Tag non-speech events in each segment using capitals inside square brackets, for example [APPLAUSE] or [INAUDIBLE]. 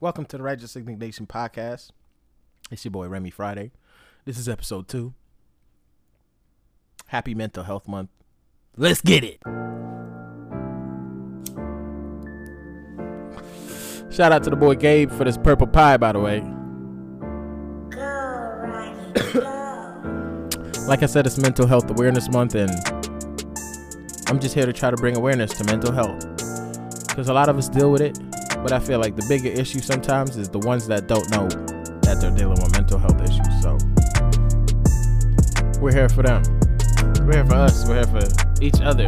Welcome to the Righteous Indignation Podcast. It's your boy Remy Friday. This is episode two. Happy Mental Health Month. Let's get it. Shout out to the boy Gabe for this purple pie, by the way. Go, Roddy, go. like I said, it's Mental Health Awareness Month, and I'm just here to try to bring awareness to mental health. Because a lot of us deal with it, but I feel like the bigger issue sometimes is the ones that don't know that they're dealing with mental health issues. So we're here for them. We're here for us. We're here for each other.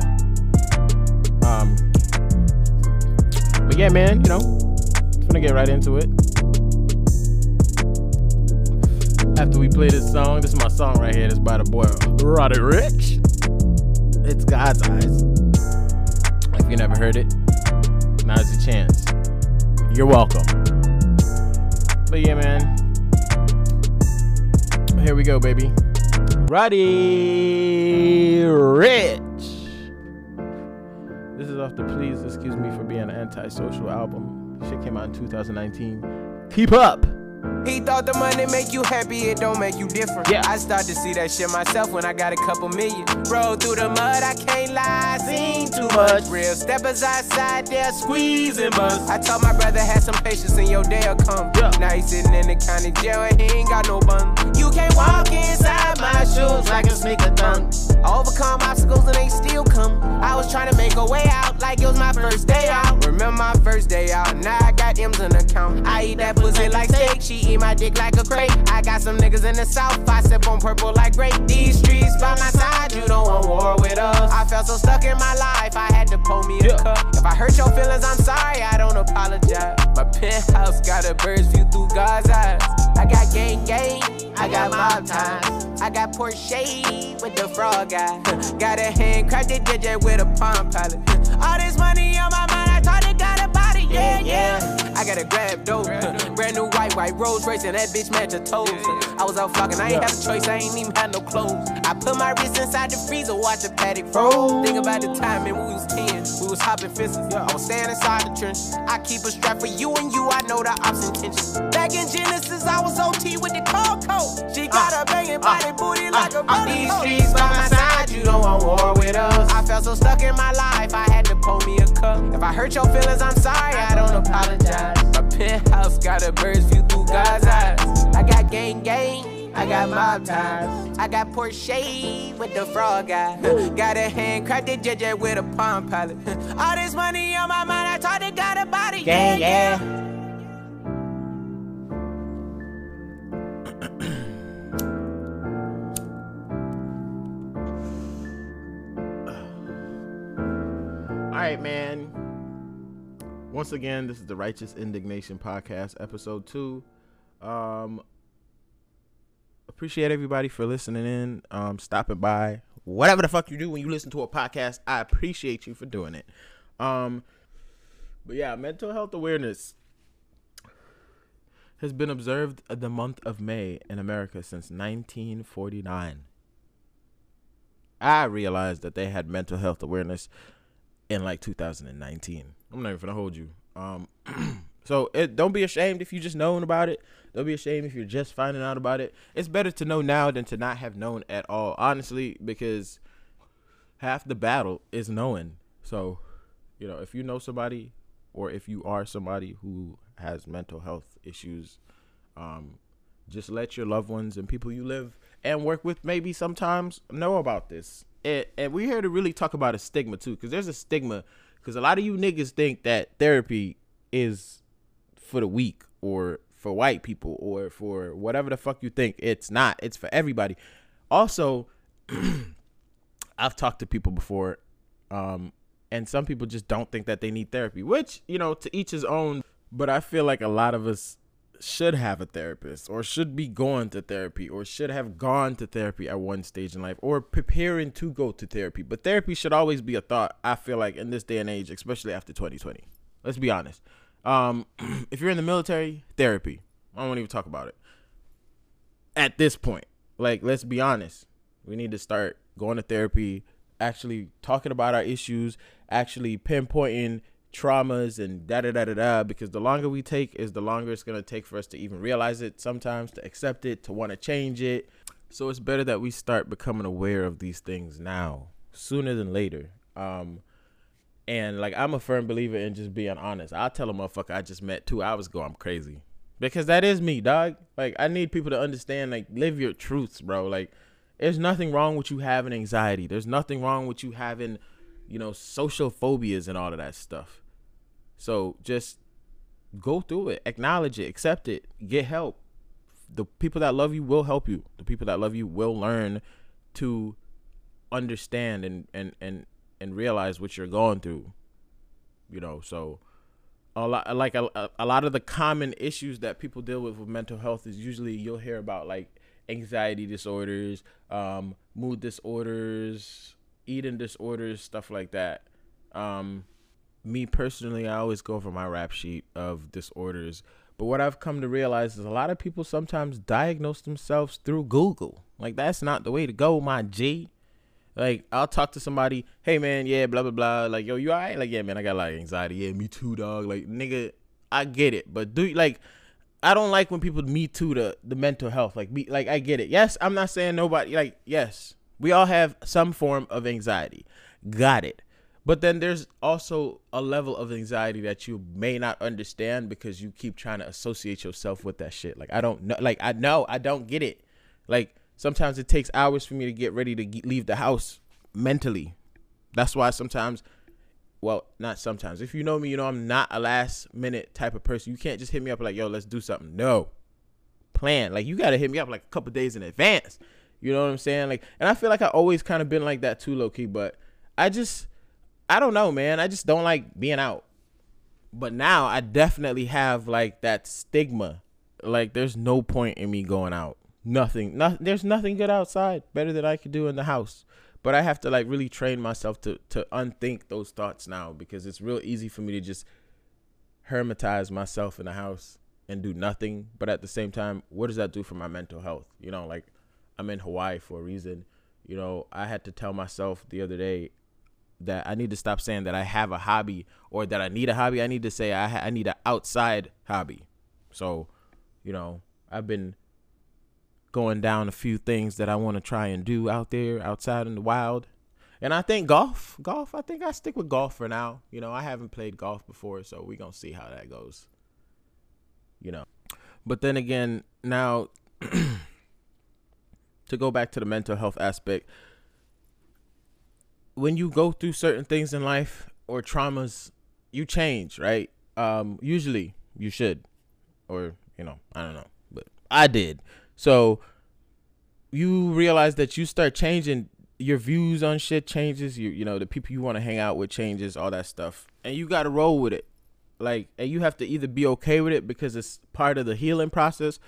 Um, but yeah, man, you know, I'm gonna get right into it. After we play this song, this is my song right here. This by the boy Roddy Ricch. It's God's Eyes. If you never heard it, now's your chance. You're welcome. But yeah, man. Here we go, baby. Roddy Ricch. This is off the Please Excuse Me for Being an Antisocial album. Shit came out in 2019. Keep up! He thought the money make you happy, it don't make you different. Yeah. I start to see that shit myself when I got a couple million. Roll through the mud, I can't lie, seen too much. Real steppers outside there squeezing bust. I told my brother had some patience and your day'll come. Yeah. Now he sitting in the county jail and he ain't got no bun. You can't walk inside my shoes like a sneaker dunk. I overcome obstacles and they still come. I was trying to make a way out like it was my first day out. Remember my first day out, now I got M's in account. I eat that pussy like steak, she eat my dick like a crate. I got some niggas in the south, I sip on purple like grape. These streets by my side, you don't want war with us. I felt so stuck in my life, I had to pull me a cup. If I hurt your feelings, I'm sorry, I don't apologize. My penthouse got a bird's view through God's eyes. I got gang gang, I got mob ties. I got Porsche with the frog guy. [LAUGHS] got a handcrafted DJ with a palm pilot. All this money on my mind, I thought it got a body, yeah, yeah. I gotta grab dope. Brand new white, white Rolls Royce, and that bitch match her toes. I was out fucking, I ain't have a choice, I ain't even had no clothes. I put my wrist inside the freezer, watch the Patek froze. Think about the time when we was 10, we was hopping fences. I was staying inside the trench. I keep a strap for you and you, I know the ops intentions. Back in Genesis, I was OT with the cold coat. She got a banging body booty like a uh, These streets by my side, you don't want war with us. I felt so stuck in my life, I had to pull me a cup. If I hurt your feelings, I'm sorry, I don't apologize. [LAUGHS] My penthouse got a bird's view through God's eyes. I got gang gang, I got mob ties. I got Porsche with the frog guy. [LAUGHS] got a handcrafted JJ with a palm pilot. [LAUGHS] All this money on my mind, I thought it got a body. Yeah, yeah. All right, man. Once again, this is the Righteous Indignation Podcast, episode two. Um, appreciate everybody for listening in, um, stopping by, whatever the fuck you do when you listen to a podcast. I appreciate you for doing it. Um, but yeah, mental health awareness has been observed the month of May in America since 1949. I realized that they had mental health awareness in like 2019. I'm not even gonna hold you. Um, [CLEARS THROAT] so it, don't be ashamed if you just known about it. Don't be ashamed if you're just finding out about it. It's better to know now than to not have known at all, honestly, because half the battle is knowing. So, you know, if you know somebody or if you are somebody who has mental health issues, um, just let your loved ones and people you live and work with maybe sometimes know about this. And, and we're here to really talk about a stigma too, because there's a stigma. Because a lot of you niggas think that therapy is for the weak or for white people or for whatever the fuck you think. It's not. It's for everybody. Also, [CLEARS THROAT] I've talked to people before, um, and some people just don't think that they need therapy, which, you know, to each his own. But I feel like a lot of us should have a therapist or should be going to therapy or should have gone to therapy at one stage in life or preparing to go to therapy. But therapy should always be a thought, I feel like, in this day and age, especially after 2020. Let's be honest. Um, [CLEARS THROAT] if you're in the military, therapy. I won't even talk about it. At this point, like, let's be honest. We need to start going to therapy, actually talking about our issues, actually pinpointing traumas and da da da da da because the longer we take is the longer it's gonna take for us to even realize it sometimes to accept it to want to change it. So it's better that we start becoming aware of these things now sooner than later. Um and like i'm a firm believer in just being honest. I'll tell a motherfucker i just met two hours ago i'm crazy. Because that is me dog. Like i need people to understand like live your truths bro. Like there's nothing wrong with you having anxiety. There's nothing wrong with you having you know, social phobias and all of that stuff. So just go through it, acknowledge it, accept it, get help. The people that love you will help you. The people that love you will learn to understand and and and and realize what you're going through. You know, so a lot like a, a lot of the common issues that people deal with with mental health is usually you'll hear about like anxiety disorders, um, mood disorders, eating disorders, stuff like that. Um, me personally, I always go over my rap sheet of disorders. But what I've come to realize is a lot of people sometimes diagnose themselves through Google. Like that's not the way to go, my G. Like I'll talk to somebody, hey man, yeah, blah blah blah. Like yo, you alright? Like yeah, man, I got like anxiety. Yeah, me too, dog. Like nigga, I get it, but do like I don't like when people me too the the mental health. Like me, like I get it. Yes, I'm not saying nobody. Like yes, we all have some form of anxiety. Got it. But then there's also a level of anxiety that you may not understand because you keep trying to associate yourself with that shit. Like I don't know like I know I don't get it. Like sometimes it takes hours for me to get ready to leave the house mentally. That's why sometimes well, not sometimes. If you know me, you know I'm not a last minute type of person. You can't just hit me up like, "Yo, let's do something." No. Plan. Like you got to hit me up like a couple days in advance. You know what I'm saying? Like, and I feel like I always kind of been like that too, low key. But I just, I don't know, man. I just don't like being out. But now I definitely have like that stigma. Like, there's no point in me going out. Nothing. Nothing. There's nothing good outside. Better than I could do in the house. But I have to like really train myself to to unthink those thoughts now because it's real easy for me to just hermetize myself in the house and do nothing. But at the same time, what does that do for my mental health? You know, like I'm in Hawaii for a reason. You know, I had to tell myself the other day that I need to stop saying that I have a hobby or that I need a hobby. I need to say I ha- I need an outside hobby. So, you know, I've been going down a few things that I want to try and do out there outside in the wild. And I think golf, golf, I think I stick with golf for now. You know, I haven't played golf before, so we're going to see how that goes. You know. But then again, now [CLEARS THROAT] to go back to the mental health aspect, when you go through certain things in life or traumas, you change, right? Um, usually you should, or you know, I don't know, but I did. So you realize that you start changing your views on shit changes. You you know the people you want to hang out with changes, all that stuff, and you got to roll with it. Like, and you have to either be okay with it because it's part of the healing process,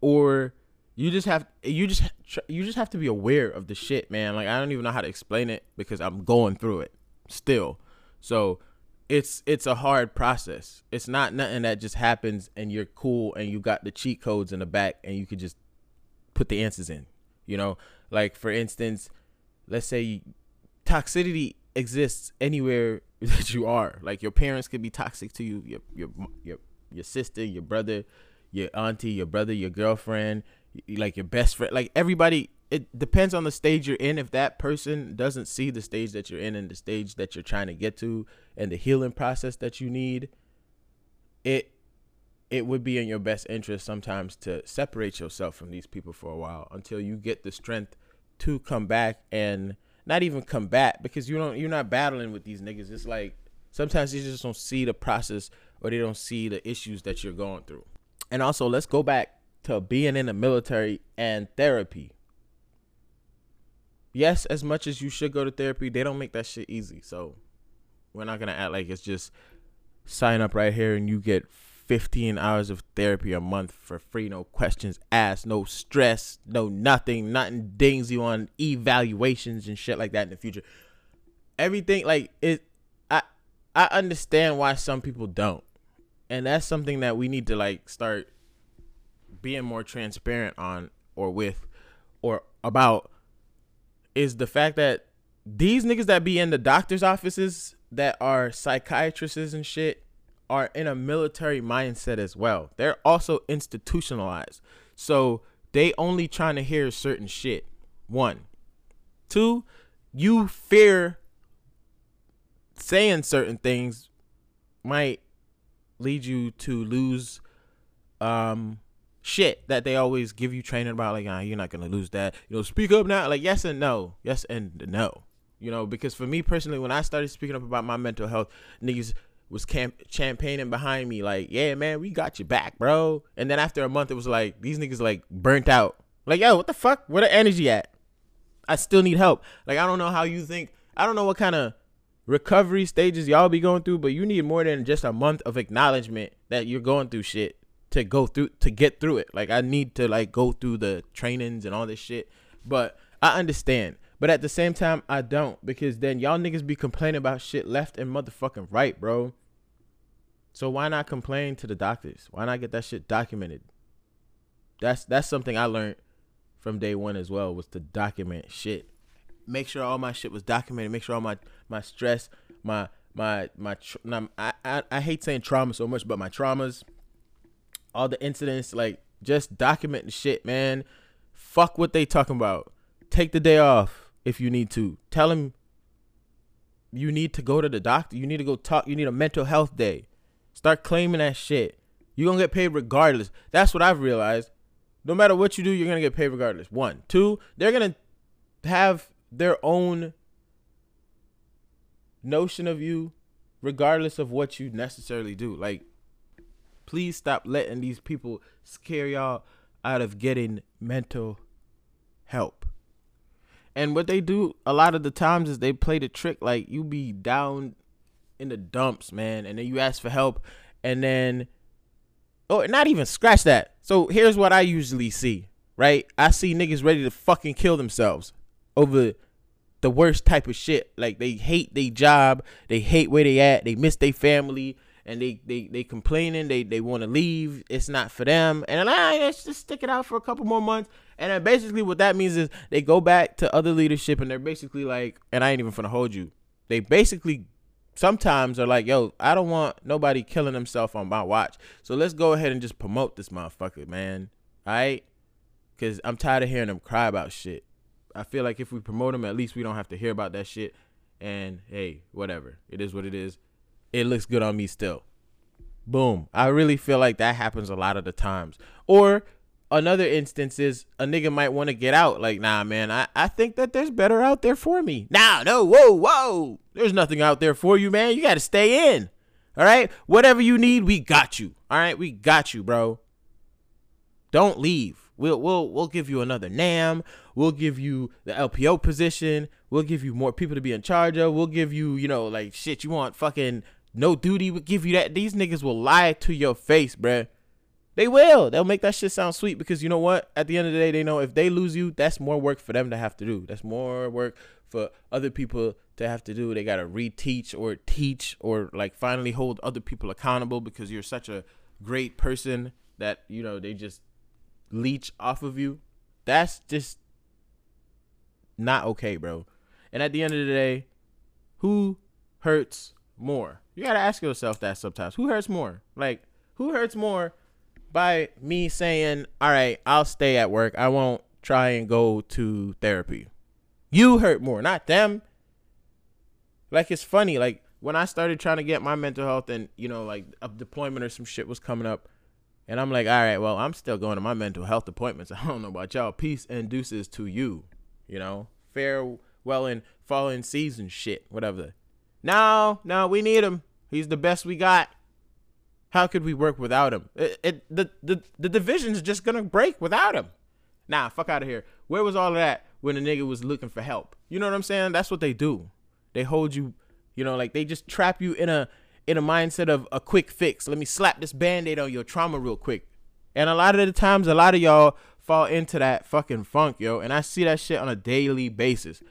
or you just have you just you just have to be aware of the shit, man. Like I don't even know how to explain it because I'm going through it still. So it's it's a hard process. It's not nothing that just happens and you're cool and you got the cheat codes in the back and you could just put the answers in. You know, like for instance, let's say toxicity exists anywhere [LAUGHS] that you are. Like your parents could be toxic to you, your your your your sister, your brother, your auntie, your brother, your girlfriend, like your best friend, like everybody. It depends on the stage you're in. If that person doesn't see the stage that you're in and the stage that you're trying to get to and the healing process that you need, it it would be in your best interest sometimes to separate yourself from these people for a while until you get the strength to come back and not even combat because you don't you're not battling with these niggas. It's like sometimes they just don't see the process or they don't see the issues that you're going through. And also, let's go back to being in the military and therapy. Yes, as much as you should go to therapy, they don't make that shit easy. So we're not gonna act like it's just sign up right here and you get 15 hours of therapy a month for free, no questions asked, no stress, no nothing, nothing dings you on evaluations and shit like that in the future. Everything like it I I understand why some people don't. And that's something that we need to like start being more transparent on or with or about is the fact that these niggas that be in the doctor's offices that are psychiatrists and shit are in a military mindset as well. They're also institutionalized. So they only trying to hear certain shit. One. Two, you fear saying certain things might lead you to lose um shit that they always give you training about like ah, you're not gonna lose that. You know speak up now. Like yes and no. Yes and no. You know because for me personally when i started speaking up about my mental health niggas was camp- champagning behind me like yeah man we got you back bro. And then after a month it was like these niggas like burnt out. Like yo what the fuck? Where the energy at? I still need help. Like i don't know how you think i don't know what kind of recovery stages y'all be going through but you need more than just a month of acknowledgement that you're going through shit to go through to get through it like i need to like go through the trainings and all this shit but i understand but at the same time, I don't because then y'all niggas be complaining about shit left and motherfucking right, bro. So why not complain to the doctors? Why not get that shit documented? That's that's something I learned from day one as well was to document shit. Make sure all my shit was documented. Make sure all my my stress, my my my, my I, I I hate saying trauma so much, but my traumas, all the incidents, like just document the shit, man. Fuck what they talking about. Take the day off if you need to. Tell him you need to go to the doctor. You need to go talk. You need a mental health day. Start claiming that shit. You're going to get paid regardless. That's what I've realized. No matter what you do, you're going to get paid regardless. One. Two, they're going to have their own notion of you regardless of what you necessarily do. Like, please stop letting these people scare y'all out of getting mental help. And what they do a lot of the times is they play the trick like you be down in the dumps, man, and then you ask for help, and then oh, not even scratch that. So here's what I usually see, right? I see niggas ready to fucking kill themselves over the worst type of shit. Like they hate their job, they hate where they at, they miss their family, and they they they complaining, they they want to leave. It's not for them, and I ah, let's just stick it out for a couple more months. And then basically what that means is they go back to other leadership and they're basically like, and I ain't even gonna hold you. They basically sometimes are like, yo, I don't want nobody killing himself on my watch. So let's go ahead and just promote this motherfucker, man. Alright? Cause I'm tired of hearing them cry about shit. I feel like if we promote him, at least we don't have to hear about that shit. And hey, whatever. It is what it is. It looks good on me still. Boom. I really feel like that happens a lot of the times. Or another instance is a nigga might want to get out. Like, nah, man, I, I think that there's better out there for me. Nah, no, whoa, whoa. There's nothing out there for you, man. You got to stay in. All right? Whatever you need, we got you. All right? We got you, bro. Don't leave. We'll we'll we'll give you another NAM. We'll give you the LPO position. We'll give you more people to be in charge of. We'll give you, you know, like shit you want fucking no duty. We'll give you that. These niggas will lie to your face, bruh. They will. They'll make that shit sound sweet because you know what? At the end of the day, they know if they lose you, that's more work for them to have to do. That's more work for other people to have to do. They gotta reteach or teach or like finally hold other people accountable because you're such a great person that you know they just leech off of you. That's just not okay, bro. And at the end of the day, who hurts more? You gotta ask yourself that sometimes. Who hurts more? Like, who hurts more by me saying, all right, I'll stay at work. I won't try and go to therapy. You hurt more, not them. Like it's funny, like when I started trying to get my mental health and, you know, like a deployment or some shit was coming up. And I'm like, all right, well, I'm still going to my mental health appointments. [LAUGHS] I don't know about y'all. Peace and deuces to you. You know, farewell and falling season shit, whatever. No, no, we need him. He's the best we got. How could we work without him? It, it the, the the division's just gonna break without him. Nah, fuck out of here. Where was all of that when the nigga was looking for help? You know what I'm saying? That's what they do. They hold you, you know, like they just trap you in a in a mindset of a quick fix. Let me slap this band-aid on your trauma real quick. And a lot of the times, a lot of y'all fall into that fucking funk, yo. And I see that shit on a daily basis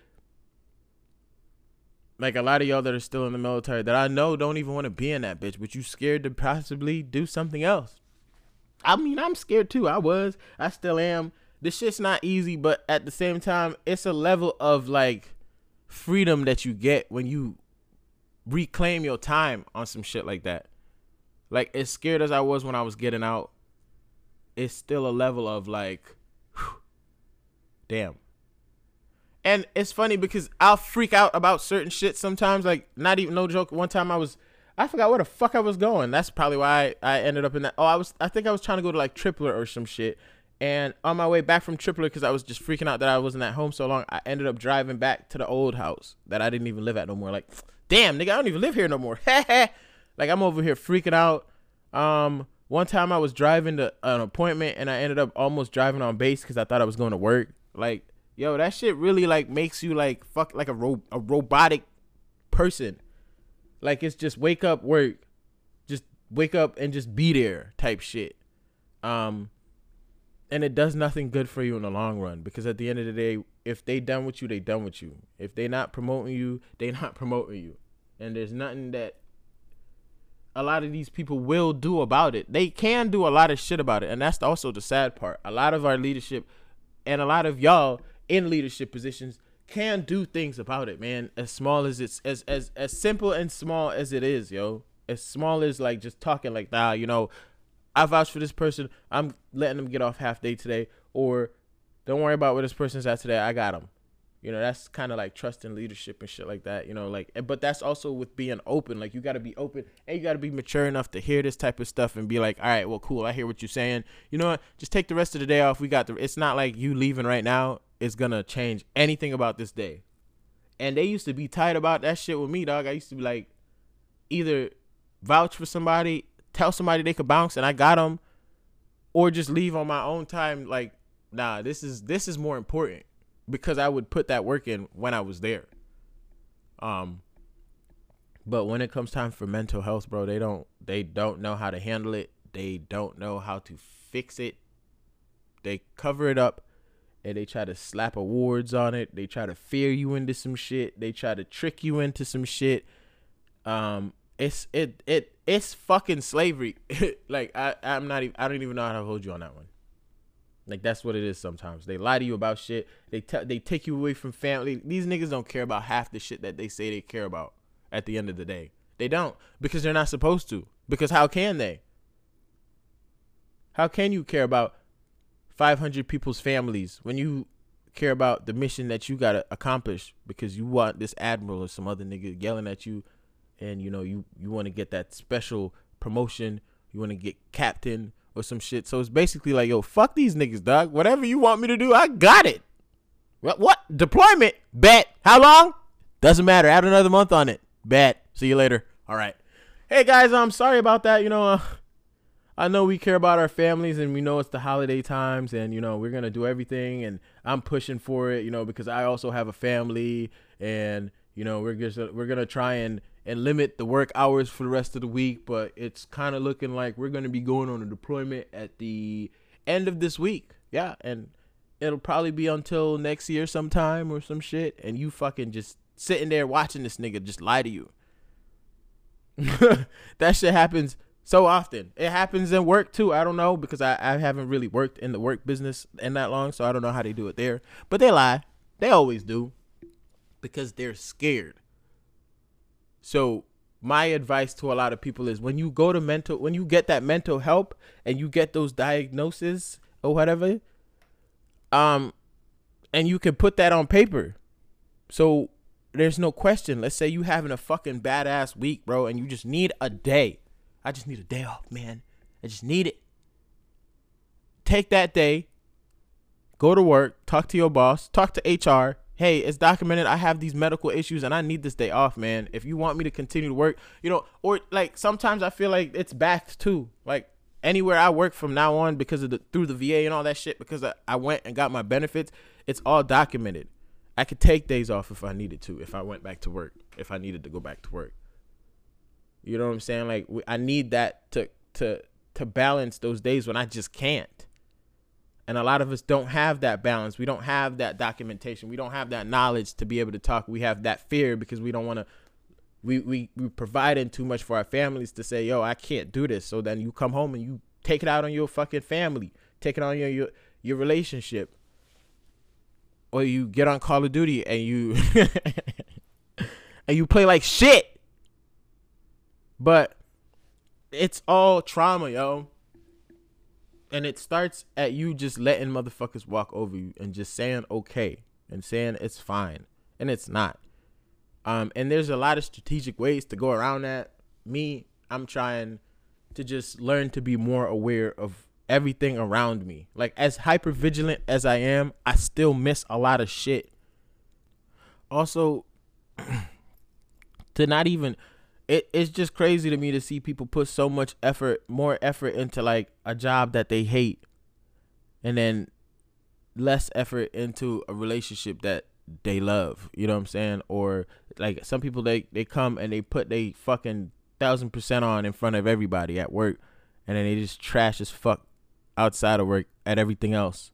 like a lot of y'all that are still in the military that I know don't even want to be in that bitch, but you scared to possibly do something else. I mean, I'm scared too. I was. I still am. This shit's not easy, but at the same time, it's a level of like freedom that you get when you reclaim your time on some shit like that. Like as scared as I was when I was getting out, it's still a level of like, whew, damn. And it's funny because I'll freak out about certain shit sometimes. Like not even no joke. One time I was, I forgot where the fuck I was going. That's probably why I, I ended up in that. Oh, I was, I think I was trying to go to like Tripler or some shit. And on my way back from Tripler, because I was just freaking out that I wasn't at home so long, I ended up driving back to the old house that I didn't even live at no more. Like, damn, nigga, I don't even live here no more. [LAUGHS] like I'm over here freaking out. Um, one time I was driving to an appointment and I ended up almost driving on base because I thought I was going to work. Like, yo, that shit really like makes you like fuck like a ro- a robotic person. Like it's just wake up, work, just wake up and just be there type shit. Um, and it does nothing good for you in the long run because at the end of the day, if they done with you, they done with you. If they not promoting you, they [LAUGHS] not promoting you. And there's nothing that a lot of these people will do about it. They can do a lot of shit about it, and that's also the sad part. A lot of our leadership and a lot of y'all in leadership positions can do things about it, man. As small as it's as as as simple and small as it is, yo. As small as like just talking like that, you know, I vouch for this person. I'm letting them get off half day today, or don't worry about where this person's at today. I got them. You know, that's kind of like trust and leadership and shit like that. You know, like, but that's also with being open. Like, you got to be open and you got to be mature enough to hear this type of stuff and be like, all right, well, cool. I hear what you're saying. You know what? Just take the rest of the day off. We got the. It's not like you leaving right now is gonna change anything about this day. And they used to be tight about that shit with me, dog. I used to be like, either vouch for somebody, tell somebody they could bounce, and I got them, or just leave on my own time. Like, nah, this is this is more important because I would put that work in when I was there. Um but when it comes time for mental health, bro, they don't they don't know how to handle it. They don't know how to fix it. They cover it up and they try to slap awards on it. They try to fear you into some shit. They try to trick you into some shit. Um it's it it it's fucking slavery. [LAUGHS] like I I'm not even I don't even know how to hold you on that one. Like that's what it is sometimes. They lie to you about shit. They t- they take you away from family. These niggas don't care about half the shit that they say they care about at the end of the day. They don't because they're not supposed to. Because how can they? How can you care about 500 people's families when you care about the mission that you got to accomplish because you want this admiral or some other nigga yelling at you and you know you you want to get that special promotion, you want to get captain or some shit. So it's basically like, yo, fuck these niggas, dog. Whatever you want me to do, I got it. What? What? Deployment? Bet. How long? Doesn't matter. Add another month on it. Bet. See you later. All right. Hey guys, I'm sorry about that. You know, uh, I know we care about our families and we know it's the holiday times and you know we're gonna do everything and I'm pushing for it. You know because I also have a family and you know we're just we're gonna try and and limit the work hours for the rest of the week. But it's kind of looking like we're gonna be going on a deployment at the end of this week. Yeah, and it'll probably be until next year sometime or some shit. And you fucking just sitting there watching this nigga just lie to you. [LAUGHS] that shit happens so often. It happens in work too. I don't know because I, I haven't really worked in the work business in that long, so I don't know how they do it there. But they lie. They always do. Because they're scared. So my advice to a lot of people is when you go to mental when you get that mental help and you get those diagnoses or whatever, um and you can put that on paper. So there's no question. Let's say you having a fucking badass week, bro, and you just need a day. I just need a day off, man. I just need it. Take that day, go to work, talk to your boss, talk to HR. Hey, it's documented. I have these medical issues and I need this day off, man. If you want me to continue to work, you know, or like sometimes I feel like it's backed too. Like anywhere I work from now on because of the through the VA and all that shit, because I, I went and got my benefits, it's all documented. I could take days off if I needed to, if I went back to work, if I needed to go back to work. You know what I'm saying? Like I need that to to to balance those days when I just can't. And a lot of us don't have that balance. We don't have that documentation. We don't have that knowledge to be able to talk. We have that fear because we don't want to we we we providing too much for our families to say, "Yo, I can't do this." So then you come home and you take it out on your fucking family. Take it on your your your relationship. Or you get on Call of Duty and you [LAUGHS] and you play like shit But it's all trauma, yo. And it starts at you just letting motherfuckers walk over you and just saying okay and saying it's fine. And it's not. Um, and there's a lot of strategic ways to go around that. Me, I'm trying to just learn to be more aware of everything around me. Like as hyper vigilant as I am, I still miss a lot of shit. Also, [CLEARS THROAT] to not even it, it's just crazy to me to see people put so much effort, more effort into like a job that they hate, and then less effort into a relationship that they love. You know what I'm saying? Or like some people they they come and they put they fucking thousand percent on in front of everybody at work, and then they just trash as fuck outside of work at everything else.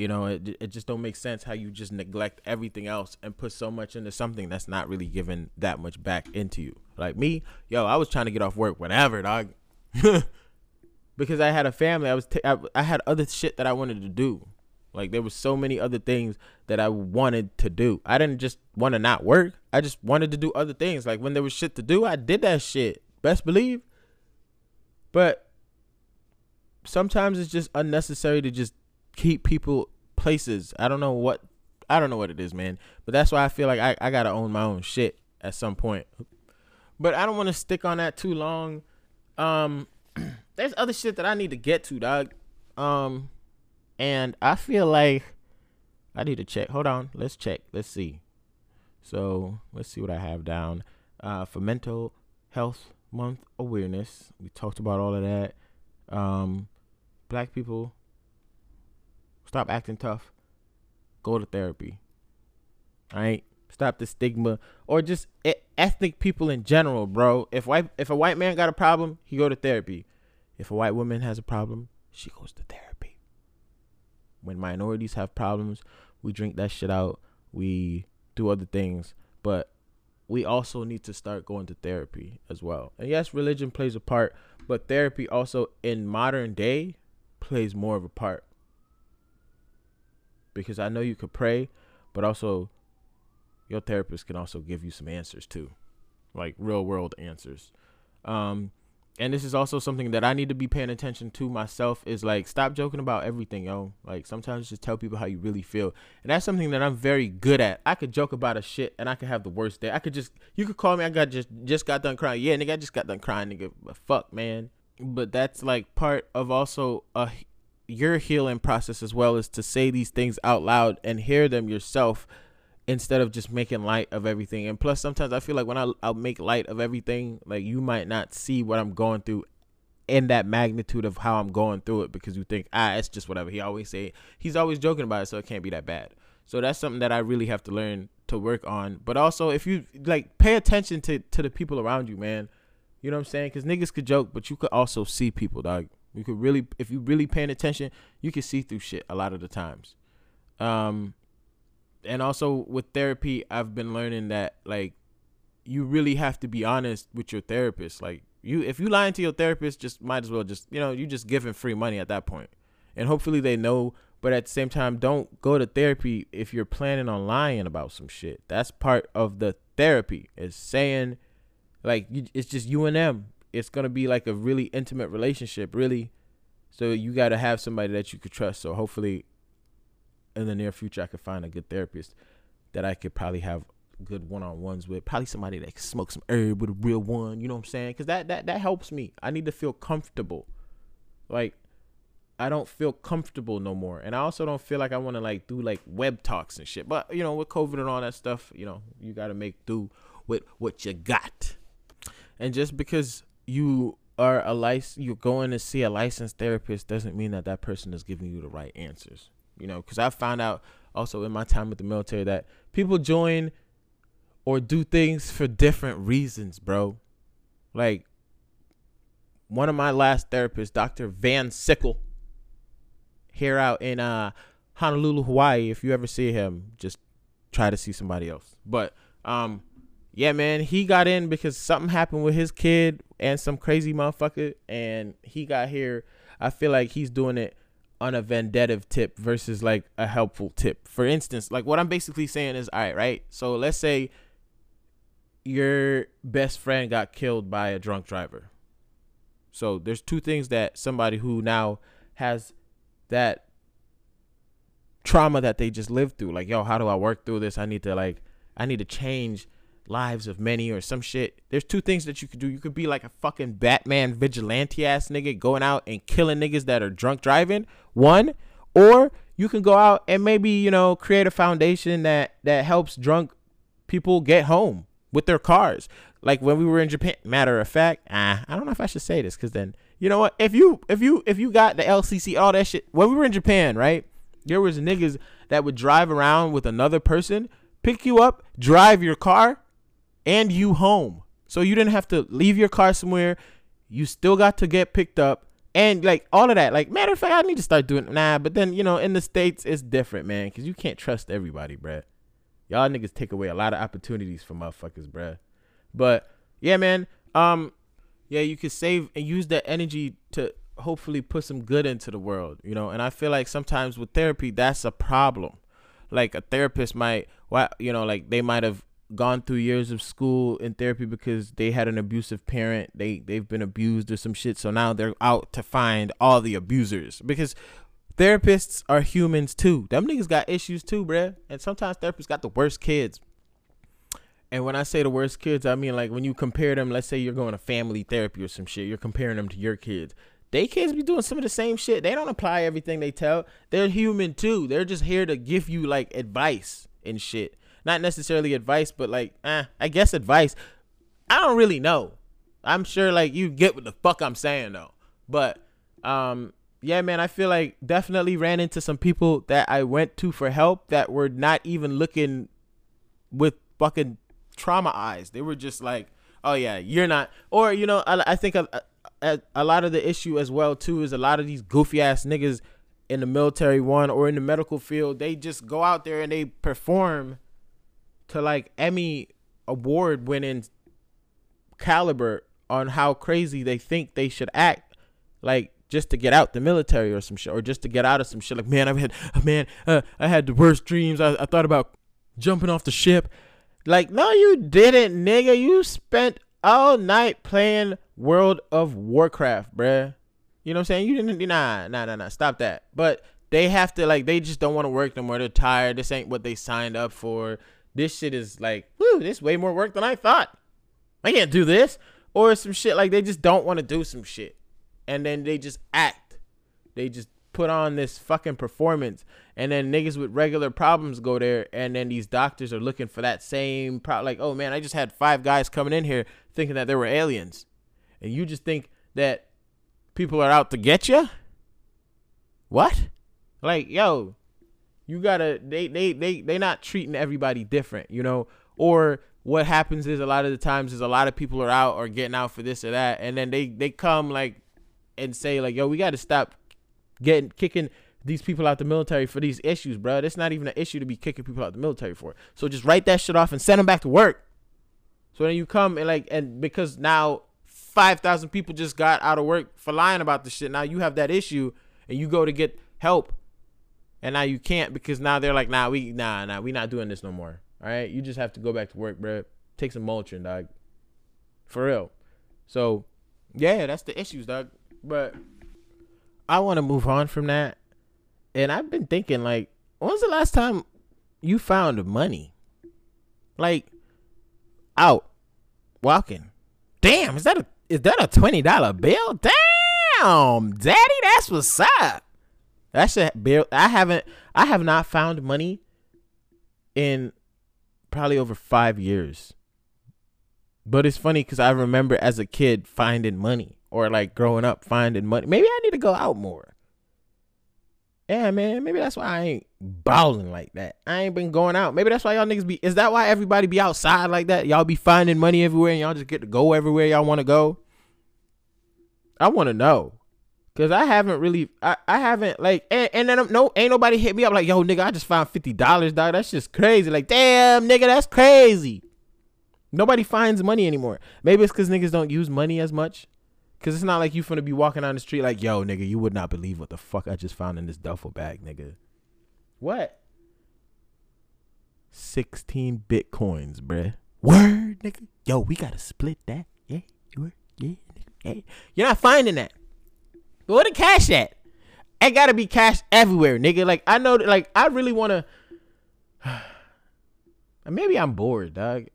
You know, it it just don't make sense how you just neglect everything else and put so much into something that's not really giving that much back into you. Like me, yo, I was trying to get off work whenever, dog. [LAUGHS] because I had a family. I was t- I, I had other shit that I wanted to do. Like there was so many other things that I wanted to do. I didn't just want to not work. I just wanted to do other things. Like when there was shit to do, I did that shit. Best believe. But sometimes it's just unnecessary to just keep people places. I don't know what I don't know what it is, man. But that's why I feel like I, I gotta own my own shit at some point. But I don't want to stick on that too long. Um, [CLEARS THROAT] there's other shit that I need to get to, dog. Um, and I feel like I need to check. Hold on, let's check. Let's see. So let's see what I have down. Uh, for mental health month awareness, we talked about all of that. Um, black people Stop acting tough. Go to therapy. All right? Stop the stigma or just ethnic people in general, bro. If white if a white man got a problem, he go to therapy. If a white woman has a problem, she goes to therapy. When minorities have problems, we drink that shit out. We do other things, but we also need to start going to therapy as well. And yes, religion plays a part, but therapy also in modern day plays more of a part because I know you could pray, but also your therapist can also give you some answers too, like real world answers. Um, and this is also something that I need to be paying attention to myself is like stop joking about everything, yo. Like sometimes just tell people how you really feel. And that's something that I'm very good at. I could joke about a shit and I could have the worst day. I could just you could call me, I got just just got done crying. Yeah, nigga, I just got done crying, nigga. Fuck, man. But that's like part of also a your healing process as well is to say these things out loud and hear them yourself instead of just making light of everything. And plus, sometimes I feel like when I I'll make light of everything, like you might not see what I'm going through in that magnitude of how I'm going through it because you think ah it's just whatever. He always say he's always joking about it, so it can't be that bad. So that's something that I really have to learn to work on. But also, if you like, pay attention to to the people around you, man. You know what I'm saying? Because niggas could joke, but you could also see people, dog. You could really, if you really paying attention, you can see through shit a lot of the times. Um, and also with therapy, I've been learning that like you really have to be honest with your therapist. Like you, if you lying to your therapist, just might as well just you know you just giving free money at that point, and hopefully they know. But at the same time, don't go to therapy if you're planning on lying about some shit. That's part of the therapy. Is saying like it's just you and them it's gonna be like a really intimate relationship, really. So you gotta have somebody that you could trust. So hopefully, in the near future, I could find a good therapist that I could probably have good one on ones with. Probably somebody that can smoke some herb with a real one. You know what I'm saying? Because that that that helps me. I need to feel comfortable. Like I don't feel comfortable no more, and I also don't feel like I want to like do like web talks and shit. But you know, with COVID and all that stuff, you know, you got to make do with what you got. And just because you are a license you're going to see a licensed therapist doesn't mean that that person is giving you the right answers you know? Because i found out also in my time with the military that people join or do things for different reasons bro. Like one of my last therapists dr van sickle here out in uh honolulu hawaii if you ever see him just try to see somebody else. But um yeah, man, he got in because something happened with his kid and some crazy motherfucker, and he got here. I feel like he's doing it on a vendetta tip versus like a helpful tip. For instance, like what I'm basically saying is, all right, right. So let's say your best friend got killed by a drunk driver. So there's two things that somebody who now has that trauma that they just lived through, like, yo, how do I work through this? I need to like I need to change lives of many or some shit. There's two things that you could do. You could be like a fucking Batman vigilante ass nigga going out and killing niggas that are drunk driving. One, or you can go out and maybe, you know, create a foundation that that helps drunk people get home with their cars. Like when we were in Japan. Matter of fact, ah, I don't know if I should say this because then you know what? If you if you if you got the LCC, all that shit. When we were in Japan, right? There was niggas that would drive around with another person, pick you up, drive your car, and you home. So you didn't have to leave your car somewhere. You still got to get picked up. And like all of that, like matter of fact, I need to start doing nah. But then you know, in the states, it's different, man, because you can't trust everybody, bruh. Y'all niggas take away a lot of opportunities from motherfuckers, bruh. But yeah, man. Um, yeah, you could save and use that energy to hopefully put some good into the world, you know. And I feel like sometimes with therapy, that's a problem. Like a therapist might, what you know, like they might have gone through years of school in therapy because they had an abusive parent they they've been abused or some shit so now they're out to find all the abusers because therapists are humans too them niggas got issues too bruh and sometimes therapists got the worst kids and when I say the worst kids, I mean like when you compare them, let's say you're going to family therapy or some shit, you're comparing them to your kids. They kids be doing some of the same shit. They don't apply everything they tell. They're human too. They're just here to give you like advice and shit not necessarily advice, but like, eh, I guess advice. I don't really know. I'm sure like you get what the fuck I'm saying though. But um yeah, man, I feel like definitely ran into some people that I went to for help that were not even looking with fucking trauma eyes. They were just like, "Oh yeah, you're not." Or you know, I, I think a, a, a lot of the issue as well too is a lot of these goofy ass niggas in the military one or in the medical field. They just go out there and they perform to like Emmy award winning caliber on how crazy they think they should act like just to get out the military or some shit or just to get out of some shit. Like man i've had man uh, i had the worst dreams. I, I thought about jumping off the ship. Like no you didn't nigga. You spent all night playing world of warcraft bruh. You know what i'm saying? You didn't nah nah nah nah. Stop that. But they have to like they just don't want to work no more. They're tired. This ain't what they signed up for this shit is like, whoo, this way more work than I thought. I can't do this. Or some shit like they just don't want to do some shit. And then they just act. They just put on this fucking performance. And then niggas with regular problems go there. And then these doctors are looking for that same pro like, oh man, I just had five guys coming in here thinking that they were aliens. And you just think that people are out to get you? What? Like, yo, you gotta they they they they not treating everybody different, you know. Or what happens is a lot of the times is a lot of people are out or getting out for this or that, and then they they come like and say like, yo, we got to stop getting kicking these people out the military for these issues, bro. It's not even an issue to be kicking people out the military for. So just write that shit off and send them back to work. So then you come and like and because now five thousand people just got out of work for lying about the shit. Now you have that issue and you go to get help and now you can't because now they're like, nah, we nah nah we not doing this no more. All right, you just have to go back to work, bro. Take some Motrin, dog. For real. So, yeah, that's the issues, dog. But I want to move on from that, and I've been thinking like, when's the last time you found money? Like, out walking. Damn, is that a is that a twenty dollar bill? Damn, daddy, that's what's up. That's a barely. I haven't. I have not found money in probably over five years. But it's funny because I remember as a kid finding money or like growing up finding money. Maybe I need to go out more. Yeah, man. Maybe that's why I ain't balling like that. I ain't been going out. Maybe that's why y'all niggas be. Is that why everybody be outside like that? Y'all be finding money everywhere and y'all just get to go everywhere y'all want to go. I want to know. Cause I haven't really, I, I haven't like, and, and then no, ain't nobody hit me up like, yo, nigga, I just found fifty dollars, dog. That's just crazy. Like, damn, nigga, that's crazy. Nobody finds money anymore. Maybe it's cause niggas don't use money as much. Cause it's not like you finna be walking down the street like, yo, nigga, you would not believe what the fuck I just found in this duffel bag, nigga. What? Sixteen bitcoins, bruh. Word, nigga. Yo, we gotta split that. Yeah, word, yeah, nigga. Yeah. You're not finding that. Where the cash at? It gotta be cash everywhere, nigga. Like I know, like I really wanna. [SIGHS] Maybe I'm bored, dog.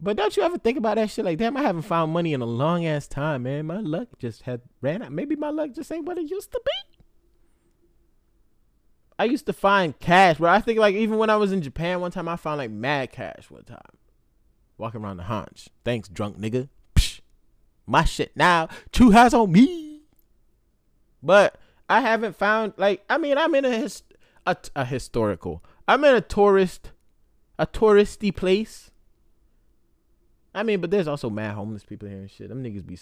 But don't you ever think about that shit? Like, damn, I haven't found money in a long ass time, man. My luck just had ran out. Maybe my luck just ain't what it used to be. I used to find cash, but I think like even when I was in Japan one time, I found like mad cash one time. Walking around the haunch. Thanks, drunk nigga. Psh, my shit now. Two has on me. But I haven't found like I mean I'm in a his, a, a historical. I'm in a tourist a touristy place. I mean, but there's also mad homeless people here and shit. Them niggas be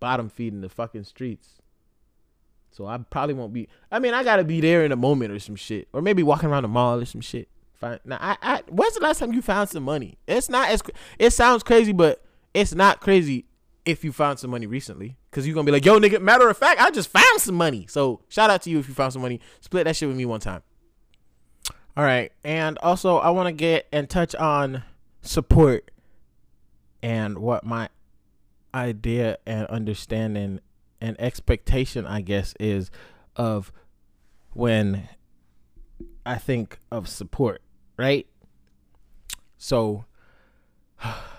bottom feeding the fucking streets. So I probably won't be. I mean, I gotta be there in a moment or some shit, or maybe walking around the mall or some shit. Fine. Now, I, I, when's the last time you found some money? It's not as. It sounds crazy, but it's not crazy if you found some money recently, because you're gonna be like, yo, nigga. Matter of fact, I just found some money. So shout out to you if you found some money. Split that shit with me one time. All right, and also I want to get and touch on support and what my idea and understanding and expectation, I guess, is of when I think of support, right? So, [SIGHS]